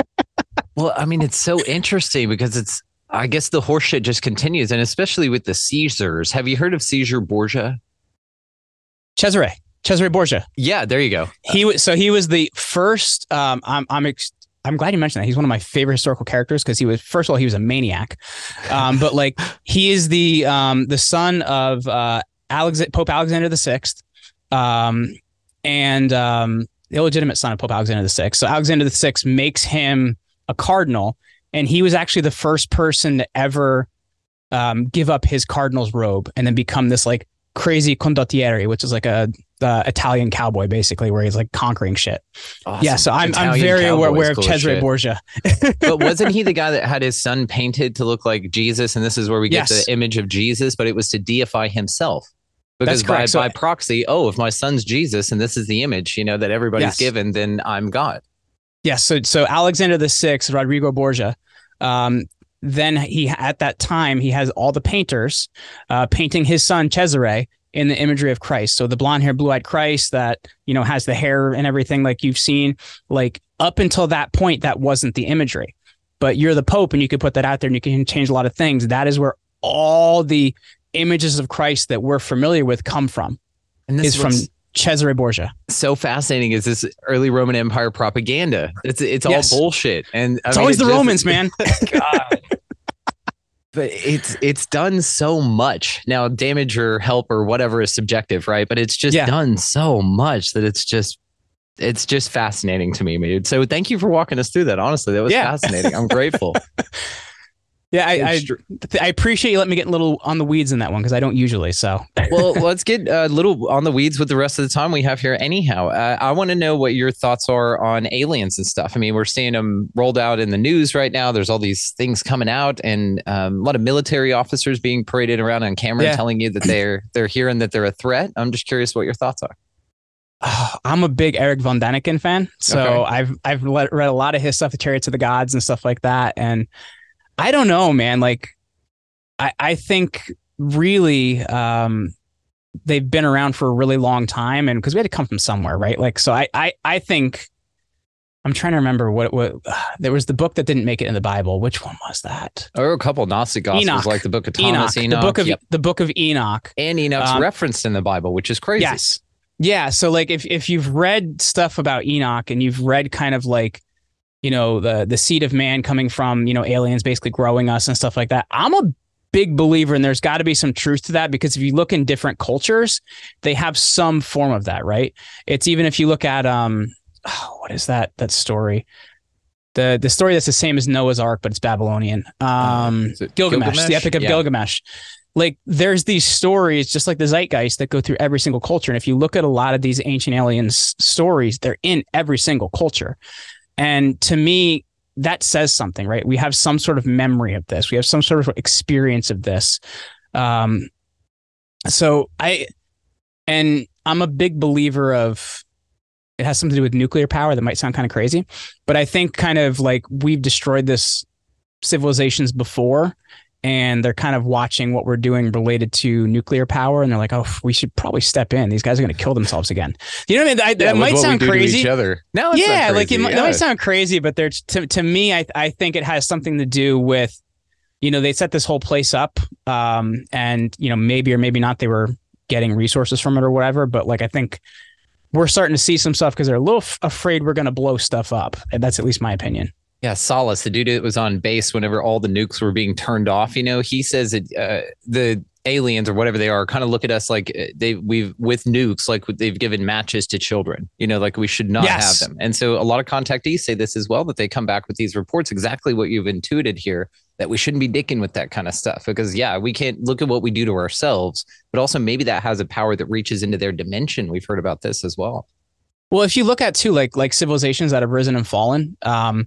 Speaker 8: well, I mean, it's so interesting because it's, I guess the horseshit just continues. And especially with the Caesars. Have you heard of Caesar Borgia?
Speaker 9: Cesare. Cesare Borgia.
Speaker 8: Yeah, there you go.
Speaker 9: He was so he was the first. Um, I'm I'm ex- I'm glad you mentioned that. He's one of my favorite historical characters because he was first of all he was a maniac, um, but like he is the um, the son of uh, Alex- Pope Alexander the Sixth, um, and um, illegitimate son of Pope Alexander the Sixth. So Alexander the Sixth makes him a cardinal, and he was actually the first person to ever um, give up his cardinal's robe and then become this like crazy condottiere, which is like a uh, Italian cowboy, basically, where he's like conquering shit. Awesome. Yeah, so I'm I'm very aware, aware of Cesare Borgia.
Speaker 8: but wasn't he the guy that had his son painted to look like Jesus? And this is where we get yes. the image of Jesus, but it was to deify himself. Because by, so, by proxy, oh, if my son's Jesus and this is the image, you know, that everybody's yes. given, then I'm God.
Speaker 9: Yes. So so Alexander the Sixth, Rodrigo Borgia, um, then he at that time he has all the painters uh, painting his son Cesare in the imagery of Christ. So the blonde hair, blue eyed Christ that, you know, has the hair and everything like you've seen, like up until that point, that wasn't the imagery. But you're the Pope and you could put that out there and you can change a lot of things. That is where all the images of Christ that we're familiar with come from. And this is from Cesare Borgia.
Speaker 8: So fascinating is this early Roman Empire propaganda. It's it's all yes. bullshit. And
Speaker 9: I it's mean, always it the just, Romans, man.
Speaker 8: God but it's it's done so much. Now damage or help or whatever is subjective right? But it's just yeah. done so much that it's just it's just fascinating to me dude so thank you for walking us through that honestly. That was yeah. fascinating. I'm grateful
Speaker 9: Yeah, I, I, I, appreciate you letting me get a little on the weeds in that one because I don't usually. So,
Speaker 8: well, let's get a little on the weeds with the rest of the time we have here. Anyhow, uh, I want to know what your thoughts are on aliens and stuff. I mean, we're seeing them rolled out in the news right now. There's all these things coming out, and um, a lot of military officers being paraded around on camera yeah. telling you that they're they're hearing that they're a threat. I'm just curious what your thoughts are.
Speaker 9: I'm a big Erich von Däniken fan, so okay. I've I've read a lot of his stuff, the Chariots of the Gods and stuff like that, and I don't know, man. Like, I I think really um, they've been around for a really long time, and because we had to come from somewhere, right? Like, so I I I think I'm trying to remember what what uh, there was the book that didn't make it in the Bible. Which one was that?
Speaker 8: There were a couple Gnostic gospels, Enoch. like the Book of Thomas,
Speaker 9: Enoch, Enoch the book of yep. the Book of Enoch,
Speaker 8: and Enoch's um, referenced in the Bible, which is crazy.
Speaker 9: Yes, yeah. So like if if you've read stuff about Enoch and you've read kind of like you know the the seed of man coming from you know aliens basically growing us and stuff like that. I'm a big believer and there's got to be some truth to that because if you look in different cultures they have some form of that right? It's even if you look at um oh, what is that that story? The the story that's the same as noah's ark but it's babylonian. Um it gilgamesh, gilgamesh, the epic of yeah. gilgamesh. Like there's these stories just like the zeitgeist that go through every single culture and if you look at a lot of these ancient aliens stories they're in every single culture and to me, that says something, right? We have some sort of memory of this. We have some sort of experience of this. Um, so I, and I'm a big believer of it has something to do with nuclear power that might sound kind of crazy, but I think kind of like we've destroyed this civilizations before and they're kind of watching what we're doing related to nuclear power and they're like oh we should probably step in. These guys are going to kill themselves again. You know what i mean? I,
Speaker 8: Yeah,
Speaker 9: that might sound crazy
Speaker 8: each other. No, it's not
Speaker 9: yeah like it
Speaker 8: crazy,
Speaker 9: might, that might sound crazy but there's to, to me I, I think it has something to do with you know they set this whole place up um and you know maybe or maybe not they were getting resources from it or whatever but like i think we're starting to see some stuff because they're a little f- afraid we're going to blow stuff up and that's at least my opinion
Speaker 8: Yeah, Salas, the dude that was on base whenever all the nukes were being turned off, you know, he says that uh, the aliens or whatever they are kind of look at us like uh, they we've with nukes like they've given matches to children you know like we should not
Speaker 9: Yes.
Speaker 8: have them. And so a lot of contactees say this as well that they come back with these reports exactly what you've intuited here that we shouldn't be dicking with that kind of stuff because yeah we can't look at what we do to ourselves but also maybe that has a power that reaches into their dimension. We've heard about this as well.
Speaker 9: Well, if you look at too, like like civilizations that have risen and fallen, um,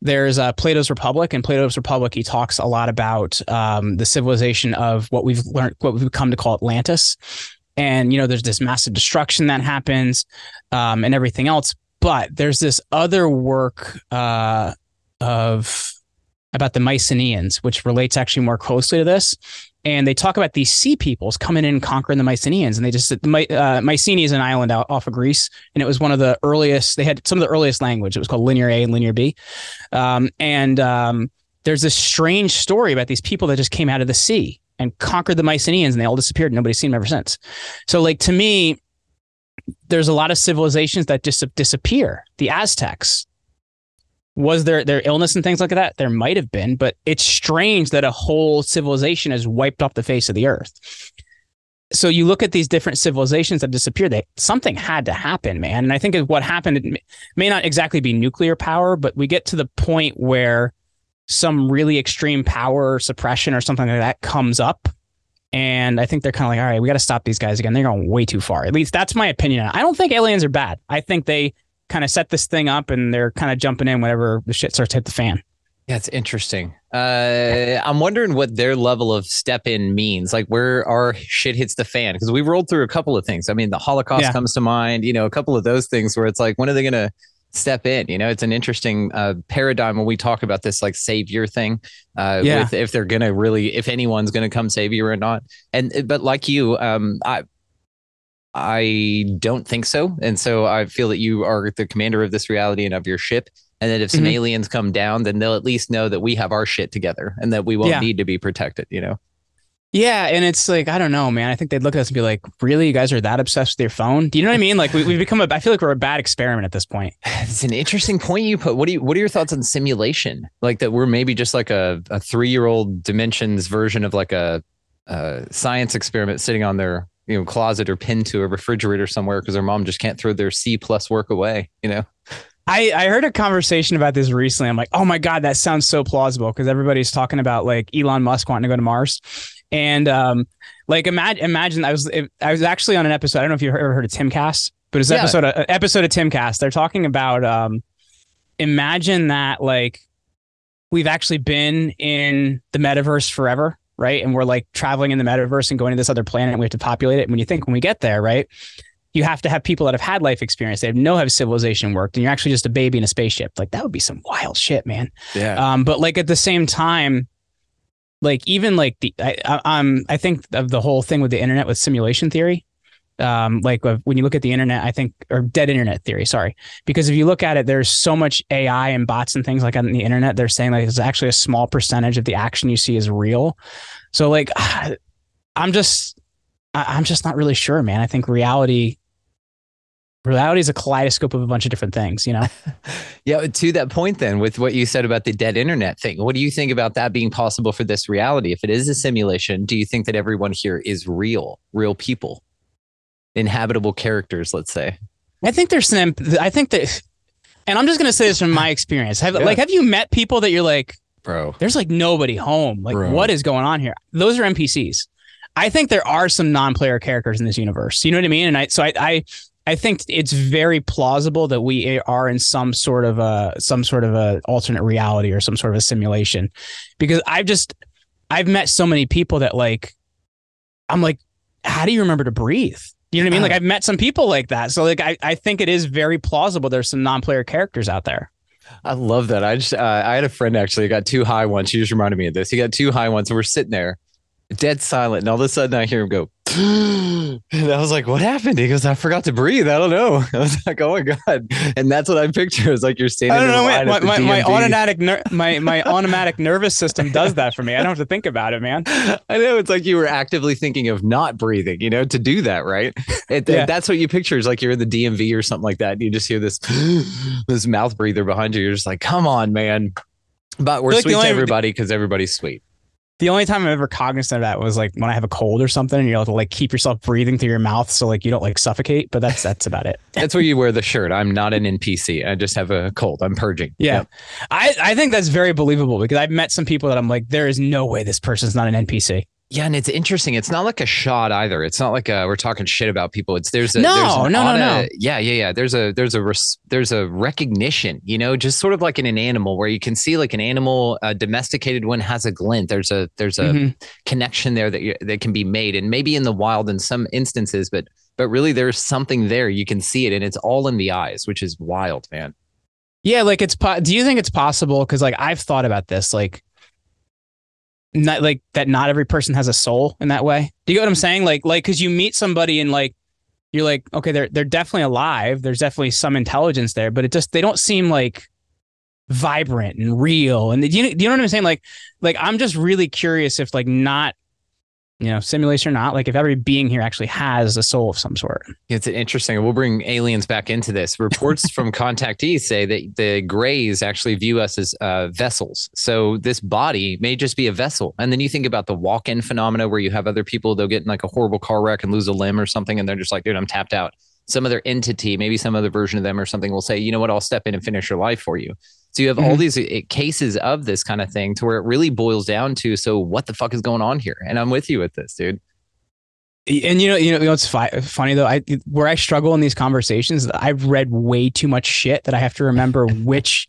Speaker 9: there's uh, Plato's Republic, and Plato's Republic he talks a lot about um, the civilization of what we've learned, what we've come to call Atlantis, and you know there's this massive destruction that happens, um, and everything else. But there's this other work uh, of about the Mycenaeans, which relates actually more closely to this. And they talk about these sea peoples coming in and conquering the Mycenaeans, and they just My, uh, Mycenae is an island out off of Greece, and it was one of the earliest. They had some of the earliest language. It was called Linear A and Linear B, um, and um, there's this strange story about these people that just came out of the sea and conquered the Mycenaeans, and they all disappeared. Nobody's seen them ever since. So, like to me, there's a lot of civilizations that just disappear. The Aztecs, was there their illness and things like that? There might have been, but it's strange that a whole civilization has wiped off the face of the earth. So you look at these different civilizations that disappeared. They something had to happen, man. And I think what happened may not exactly be nuclear power, but we get to the point where some really extreme power suppression or something like that comes up. And I think they're kind of like, all right, we got to stop these guys again. They're going way too far. At least that's my opinion. I don't think aliens are bad. I think they kind of set this thing up and they're kind of jumping in whenever the shit starts to hit the fan.
Speaker 8: Yeah, it's interesting. Uh, I'm wondering what their level of step in means, like where our shit hits the fan. Because we rolled through a couple of things. I mean, the Holocaust
Speaker 9: Yeah.
Speaker 8: comes to mind, you know, a couple of those things where it's like, when are they going to step in? You know, it's an interesting uh, paradigm when we talk about this like savior thing. Uh,
Speaker 9: Yeah.
Speaker 8: with if they're going to really, if anyone's going to come save you or not. And, but like you, um, I, I don't think so. And so I feel that you are the commander of this reality and of your ship. And that if some
Speaker 9: Mhm.
Speaker 8: aliens come down, then they'll at least know that we have our shit together and that we won't
Speaker 9: Yeah.
Speaker 8: need to be protected, you know?
Speaker 9: Yeah, and it's like I don't know, man. I think they'd look at us and be like, "Really, you guys are that obsessed with your phone?" Do you know what I mean? Like we, we've become a. I feel like we're a bad experiment at this point.
Speaker 8: It's an interesting point you put. What do you what are your thoughts on simulation? Like that we're maybe just like a, a three year old dimensions version of like a, a science experiment sitting on their you know closet or pinned to a refrigerator somewhere because their mom just can't throw their C plus work away, you know?
Speaker 9: I, I heard a conversation about this recently. I'm like, oh my God, that sounds so plausible because everybody's talking about like Elon Musk wanting to go to Mars. And um, like imagine imagine I was I was actually on an episode. I don't know if you've ever heard of Timcast, but it's an
Speaker 8: Yeah.
Speaker 9: episode of, episode of Timcast. They're talking about um, imagine that like we've actually been in the metaverse forever, right? And we're like traveling in the metaverse and going to this other planet. And we have to populate it. And when you think when we get there, right? you have to have people that have had life experience. They have know how civilization worked, and you're actually just a baby in a spaceship. Like that would be some wild shit, man.
Speaker 8: Yeah.
Speaker 9: Um, but like at the same time, like even like the I, I, um I think of the whole thing with the internet with simulation theory. Um, like when you look at the internet, I think or dead internet theory. Sorry, because if you look at it, there's so much AI and bots and things like on the internet. They're saying like it's actually a small percentage of the action you see is real. So like, I'm just I'm just not really sure, man. I think reality reality is a kaleidoscope of a bunch of different things, you know?
Speaker 8: Yeah, to that point, then, with what you said about the dead internet thing, what do you think about that being possible for this reality? If it is a simulation, do you think that everyone here is real, real people, inhabitable characters, let's say?
Speaker 9: I think there's some I think that and I'm just gonna say this from my experience. Have
Speaker 8: Yeah.
Speaker 9: like have you met people that you're like,
Speaker 8: Bro.
Speaker 9: there's like nobody home? Like,
Speaker 8: Bro.
Speaker 9: what is going on here? Those are NPCs. I think there are some non-player characters in this universe. You know what I mean? And I so I I I think it's very plausible that we are in some sort of a some sort of a alternate reality or some sort of a simulation, because I've just I've met so many people that like I'm like, how do you remember to breathe? You know what I mean? Like I've met some people like that. So like I, I think it is very plausible there's some non-player characters out there.
Speaker 8: I love that. I just uh, I had a friend actually got too high once. She just reminded me of this. He got too high once, and we're sitting there, dead silent, and all of a sudden I hear him go, and I was like, "What happened?" He goes, "I forgot to breathe. I don't know." I was like, "Oh my god!" And that's what I picture. It's like you're standing.
Speaker 9: I don't know. My,
Speaker 8: line at the
Speaker 9: my, my automatic ner- my my automatic nervous system does that for me. I don't have to think about it, man.
Speaker 8: I know it's like you were actively thinking of not breathing, you know, to do that, right? It,
Speaker 9: Yeah.
Speaker 8: That's what you picture is like you're in the DMV or something like that. And you just hear this this mouth breather behind you. You're just like, come on, man. But we're
Speaker 9: like
Speaker 8: sweet to
Speaker 9: only-
Speaker 8: everybody because everybody's sweet.
Speaker 9: The only time I'm ever cognizant of that was like when I have a cold or something, and you have to like keep yourself breathing through your mouth so like you don't like suffocate. But that's that's about it.
Speaker 8: That's where you wear the shirt. I'm not an NPC. I just have a cold. I'm purging.
Speaker 9: Yeah,
Speaker 8: Yep.
Speaker 9: I I think that's very believable because I've met some people that I'm like, there is no way this person's not an NPC.
Speaker 8: Yeah, and it's interesting. It's not like a shot either. It's not like a, we're talking shit about people. It's there's a
Speaker 9: No,
Speaker 8: there's
Speaker 9: no, no,
Speaker 8: auto-
Speaker 9: no.
Speaker 8: Yeah, yeah, yeah. There's a there's a res, there's a recognition. You know, just sort of like in an animal where you can see like an animal, a domesticated one has a glint. There's a there's a
Speaker 9: Mhm.
Speaker 8: connection there that you, that can be made, and maybe in the wild in some instances, but but really there's something there. You can see it, and it's all in the eyes, which is wild, man.
Speaker 9: Yeah, like it's. Po- do you think it's possible? Because like I've thought about this, like, not like that. Not every person has a soul in that way. Do you get what I'm mm-hmm. saying? Like, like because you meet somebody and like you're like, okay, they're they're definitely alive. There's definitely some intelligence there, but it just they don't seem like vibrant and real. And you, do you know what I'm saying? Like, like I'm just really curious if like not, you know, simulation or not, like if every being here actually has a soul of some sort.
Speaker 8: It's interesting. We'll bring aliens back into this. Reports from contactees say that the Greys actually view us as uh, vessels. So this body may just be a vessel. And then you think about the walk-in phenomena where you have other people they'll get in like a horrible car wreck and lose a limb or something, and they're just like, dude, I'm tapped out. Some other entity, maybe some other version of them or something, will say, you know what, I'll step in and finish your life for you. So you have all
Speaker 9: Mhm.
Speaker 8: these uh, cases of this kind of thing to where it really boils down to, so what the fuck is going on here? And I'm with you with this, dude.
Speaker 9: And you know, you know, you know, it's fi- funny though. I where I struggle in these conversations, I've read way too much shit that I have to remember which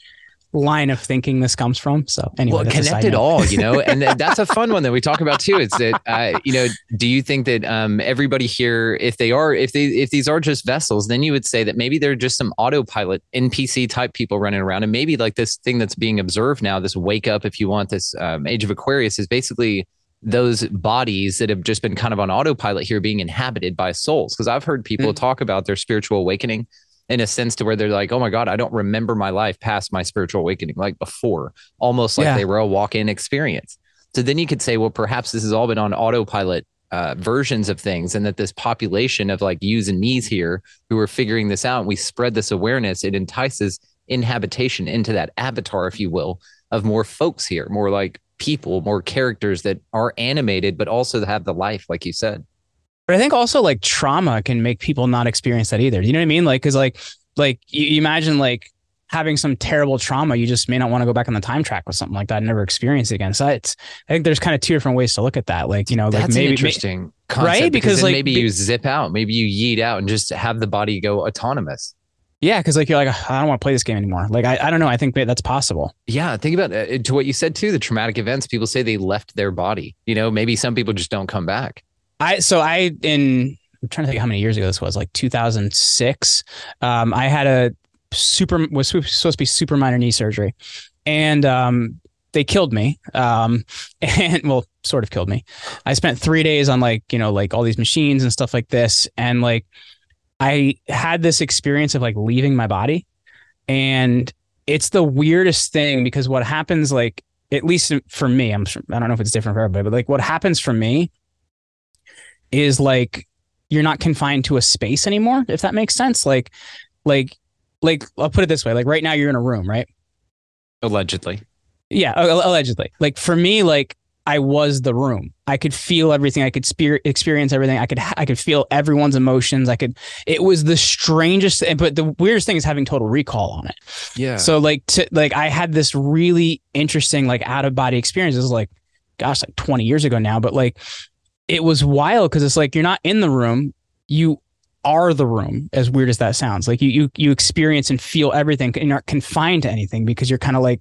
Speaker 9: line of thinking this comes from. So anyway,
Speaker 8: well,
Speaker 9: that's a side
Speaker 8: connect it all, you know, and that's a fun one that we talk about too. It's that, uh, you know, do you think that um, everybody here, if they are, if they, if these are just vessels, then you would say that maybe they're just some autopilot NPC type people running around, and maybe like this thing that's being observed now, this wake up, if you want, this um, Age of Aquarius is basically those bodies that have just been kind of on autopilot here being inhabited by souls. Because I've heard people
Speaker 9: Mm.
Speaker 8: talk about their spiritual awakening in a sense to where they're like, oh my God, I don't remember my life past my spiritual awakening, like before, almost like
Speaker 9: Yeah.
Speaker 8: they were a walk in experience. So then you could say, well, perhaps this has all been on autopilot uh, versions of things, and that this population of like yous and me's here who are figuring this out, and we spread this awareness, it entices inhabitation into that avatar, if you will, of more folks here, more like people, more characters that are animated, but also have the life, like you said.
Speaker 9: But I think also like trauma can make people not experience that either. You know what I mean? Like, cause like, like you, you imagine like having some terrible trauma, you just may not want to go back on the time track with something like that and never experience it again. So it's, I think there's kind of two different ways to look at that. Like, you know, like maybe, may-
Speaker 8: interesting concept,
Speaker 9: right?
Speaker 8: Because,
Speaker 9: Because, like,
Speaker 8: maybe
Speaker 9: be-
Speaker 8: you zip out, maybe you yeet out and just have the body go autonomous.
Speaker 9: yeah. Cause like, you're like, I don't want to play this game anymore. Like, I, I don't know. I think that's possible.
Speaker 8: Yeah, think about uh, to what you said too. The traumatic events. People say they left their body. You know, maybe some people just don't come back.
Speaker 9: I so I in I'm trying to think how many years ago this was, like 2006. Um, I had a super was supposed to be super minor knee surgery, and um, they killed me. Um, and well, sort of killed me. I spent three days on like you know like all these machines and stuff like this, and like I had this experience of like leaving my body, and it's the weirdest thing because what happens like at least for me, I'm I don't know if it's different for everybody, but like what happens for me is like you're not confined to a space anymore if that makes sense. Like like like i'll put it this way like right now you're in a room right?
Speaker 8: Allegedly,
Speaker 9: yeah allegedly. Like for me like i was the room. I could feel everything. I could spear, experience everything. I could ha- i could feel everyone's emotions. I could it was the strangest thing, but the weirdest thing is having total recall on it.
Speaker 8: Yeah.
Speaker 9: so like to like I had this really interesting like out of body experience. It was like, gosh, like 20 years ago now, but like it was wild because it's like you're not in the room, you are the room, as weird as that sounds. Like you you you experience and feel everything and you're not confined to anything because you're kind of like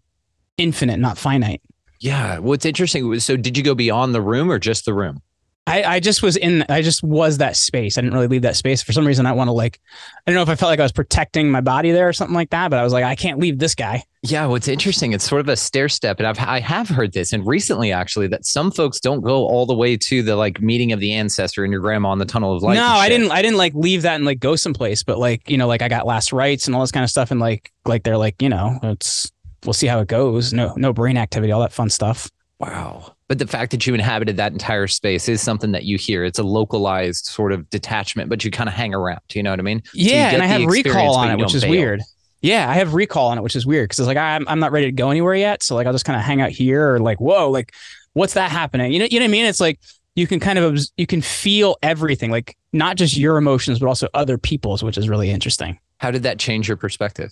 Speaker 9: infinite, not finite.
Speaker 8: yeah. What's interesting so did you go beyond the room or just the room?
Speaker 9: I, I just was in I just was that space. I didn't really leave that space. For some reason I want to like I don't know if I felt like I was protecting my body there or something like that, but I was like, I can't leave this guy.
Speaker 8: Yeah, what's interesting, it's sort of a stair step. And I've I have heard this and recently actually that some folks don't go all the way to the like meeting of the ancestor and your grandma in the tunnel of light.
Speaker 9: No, I didn't I didn't like leave that and like go someplace, but like, you know, like I got last rites and all this kind of stuff and like like they're like, you know, it's we'll see how it goes. No no brain activity, all that fun stuff.
Speaker 8: Wow. But the fact that you inhabited that entire space is something that you hear. It's a localized sort of detachment, but you kind of hang around. You know what I mean?
Speaker 9: Yeah, and I have recall on it, which is bail. weird. Yeah, I have recall on it, which is weird because it's like I'm I'm not ready to go anywhere yet. So like I'll just kind of hang out here or like whoa, like what's that happening? You know, you know what I mean? It's like you can kind of you can feel everything, like not just your emotions, but also other people's, which is really interesting.
Speaker 8: How did that change your perspective?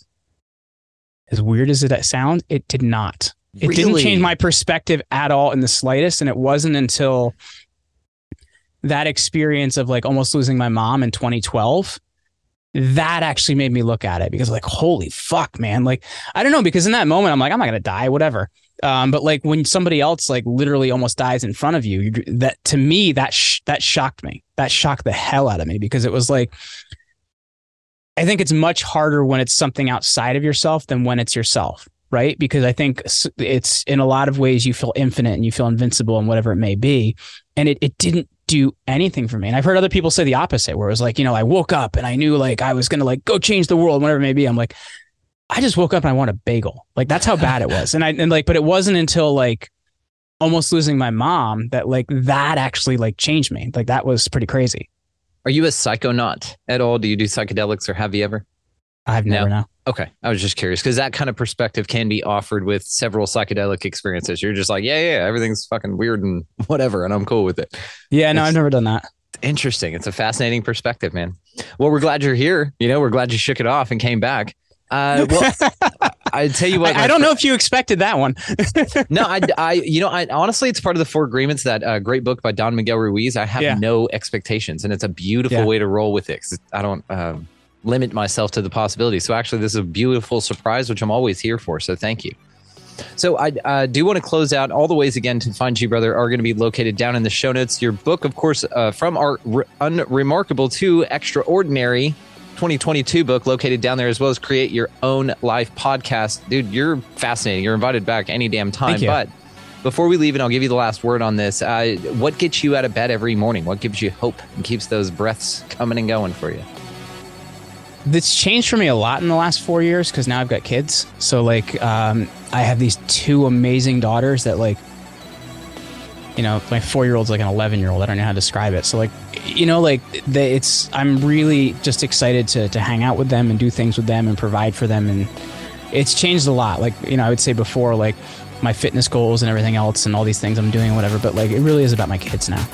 Speaker 9: As weird as it uh, sounds, it did not. It really? didn't change my perspective at all in the slightest. And it wasn't until that experience of like almost losing my mom in 2012 that actually made me look at it because like holy fuck man like i don't know because in that moment i'm like i'm not gonna die whatever um, but like when somebody else like literally almost dies in front of you that to me that sh- that shocked me that shocked the hell out of me because it was like i think it's much harder when it's something outside of yourself than when it's yourself right? Because I think it's in a lot of ways you feel infinite and you feel invincible and whatever it may be. And it, it didn't do anything for me. And I've heard other people say the opposite, where it was like, you know, I woke up and I knew like I was going to like go change the world, whatever it may be. I'm like, I just woke up and I want a bagel. Like that's how bad it was. And I, and like, but it wasn't until like almost losing my mom that like that actually like changed me. Like that was pretty crazy.
Speaker 8: Are you a psychonaut at all? Do you do psychedelics or have you ever?
Speaker 9: I've never no.
Speaker 8: Okay. I was just curious because that kind of perspective can be offered with several psychedelic experiences. You're just like, yeah, yeah, everything's fucking weird and whatever, and I'm cool with it.
Speaker 9: Yeah, no, it's I've never done that.
Speaker 8: Interesting. It's a fascinating perspective, man. Well, we're glad you're here. You know, we're glad you shook it off and came back. Uh, well, I tell you what,
Speaker 9: I, I don't know if you expected that one.
Speaker 8: no, I, I, you know, I honestly, it's part of the four agreements. That uh, great book by Don Miguel Ruiz. I have yeah. no expectations, and it's a beautiful yeah. way to roll with it. I don't. Um, limit myself to the possibility. So actually, this is a beautiful surprise, which I'm always here for. So thank you. So I uh, do want to close out. All the ways again to find you, Brother are going to be located down in the show notes. Your book, of course, uh, from our re- unremarkable to extraordinary 2022 book located down there, as well as create your own live podcast. Dude, you're fascinating. You're invited back any damn time. But before we leave, and I'll give you the last word on this, uh, what gets you out of bed every morning? What gives you hope and keeps those breaths coming and going for you?
Speaker 9: It's changed for me a lot in the last four years because now I've got kids. So like, um, I have these two amazing daughters that like, you know, my four year old's like an eleven year old. I don't know how to describe it. So like, you know, like they, it's I'm really just excited to to hang out with them and do things with them and provide for them, and it's changed a lot. Like you know, I would say before like my fitness goals and everything else and all these things I'm doing, whatever. But like, it really is about my kids now.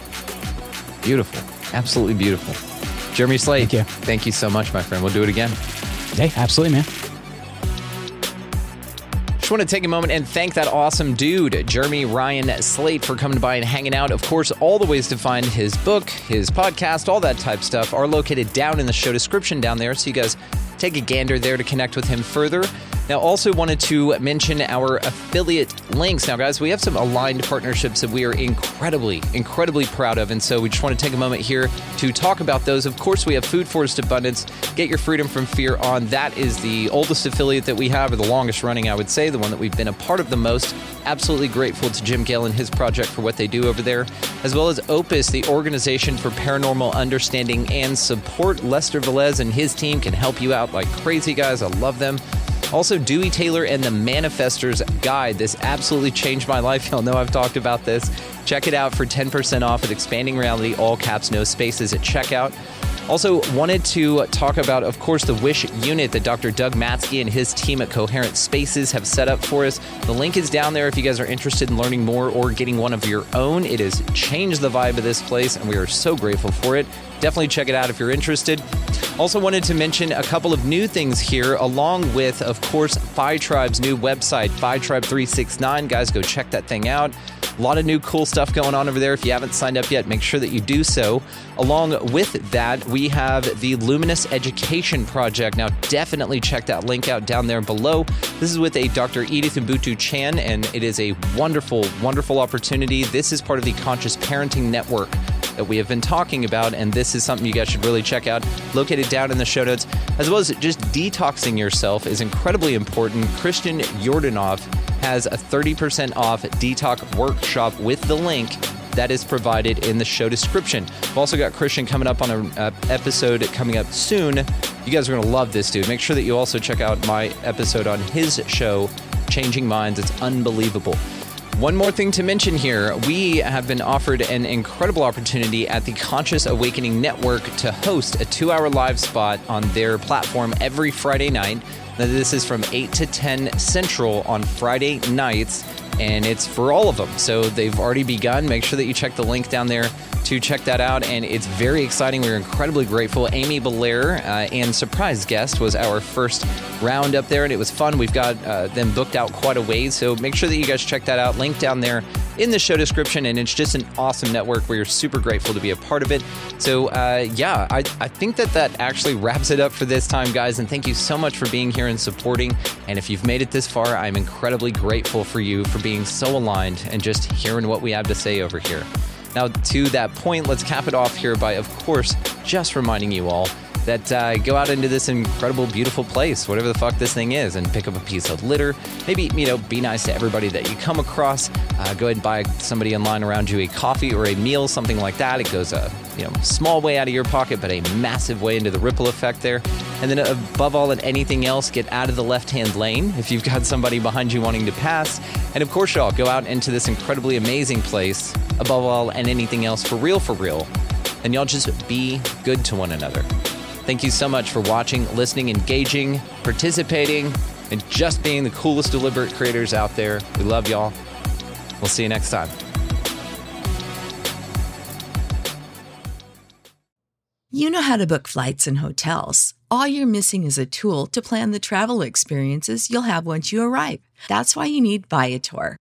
Speaker 8: Beautiful, absolutely beautiful. Jeremy Slate,
Speaker 9: thank you.
Speaker 8: Thank you so much, my friend. We'll do it again.
Speaker 9: Hey, absolutely, man.
Speaker 8: Just want to take a moment and thank that awesome dude, Jeremy Ryan Slate, for coming by and hanging out. Of course, all the ways to find his book, his podcast, all that type stuff are located down in the show description down there. So you guys take a gander there to connect with him further. Now, also wanted to mention our affiliate links. Now, guys, we have some aligned partnerships that we are incredibly, incredibly proud of. And so we just want to take a moment here to talk about those. Of course, we have Food Forest Abundance. Get your freedom from fear on. That is the oldest affiliate that we have, or the longest running, I would say, the one that we've been a part of the most. Absolutely grateful to Jim Gale and his project for what they do over there, as well as Opus, the organization for paranormal understanding and support. Lester Velez and his team can help you out like crazy, guys. I love them. Also, Dewey Taylor and the Manifestor's Guide. This absolutely changed my life. Y'all know I've talked about this. Check it out for 10% off at Expanding Reality, all caps, no spaces at checkout. Also, wanted to talk about, of course, the Wish unit that Dr. Doug Matsky and his team at Coherent Spaces have set up for us. The link is down there if you guys are interested in learning more or getting one of your own. It has changed the vibe of this place, and we are so grateful for it. Definitely check it out if you're interested. Also, wanted to mention a couple of new things here, along with, of course, Phi Tribe's new website, Phi Tribe 369. Guys, go check that thing out. A lot of new cool stuff going on over there. If you haven't signed up yet, make sure that you do so. Along with that, we have the Luminous Education Project. Now, definitely check that link out down there below. This is with a Dr. Edith Mbutu Chan, and it is a wonderful, wonderful opportunity. This is part of the Conscious Parenting Network that we have been talking about. And this is something you guys should really check out, located down in the show notes, as well as just detoxing yourself is incredibly important. Christian Yordanov has a 30% off detox workshop with the link that is provided in the show description. We've also got Christian coming up on an episode coming up soon. You guys are going to love this dude. Make sure that you also check out my episode on his show, Changing Minds. It's unbelievable. One more thing to mention here we have been offered an incredible opportunity at the Conscious Awakening Network to host a two hour live spot on their platform every Friday night. Now, this is from 8 to 10 Central on Friday nights and it's for all of them. So they've already begun. Make sure that you check the link down there to check that out. And it's very exciting. We're incredibly grateful. Amy Belair uh, and surprise guest was our first round up there, and it was fun. We've got uh, them booked out quite a ways. So make sure that you guys check that out. Link down there in the show description. And it's just an awesome network. We're super grateful to be a part of it. So, uh, yeah, I, I think that that actually wraps it up for this time, guys. And thank you so much for being here and supporting. And if you've made it this far, I'm incredibly grateful for you for being so aligned and just hearing what we have to say over here. Now, to that point, let's cap it off here by, of course, just reminding you all that uh, go out into this incredible, beautiful place, whatever the fuck this thing is, and pick up a piece of litter. Maybe, you know, be nice to everybody that you come across. Uh, go ahead and buy somebody in line around you a coffee or a meal, something like that. It goes a you know small way out of your pocket, but a massive way into the ripple effect there. And then above all and anything else, get out of the left-hand lane if you've got somebody behind you wanting to pass. And of course, y'all go out into this incredibly amazing place. Above all and anything else, for real, for real. And y'all just be good to one another. Thank you so much for watching, listening, engaging, participating, and just being the coolest deliberate creators out there. We love y'all. We'll see you next time.
Speaker 4: You know how to book flights and hotels. All you're missing is a tool to plan the travel experiences you'll have once you arrive. That's why you need Viator.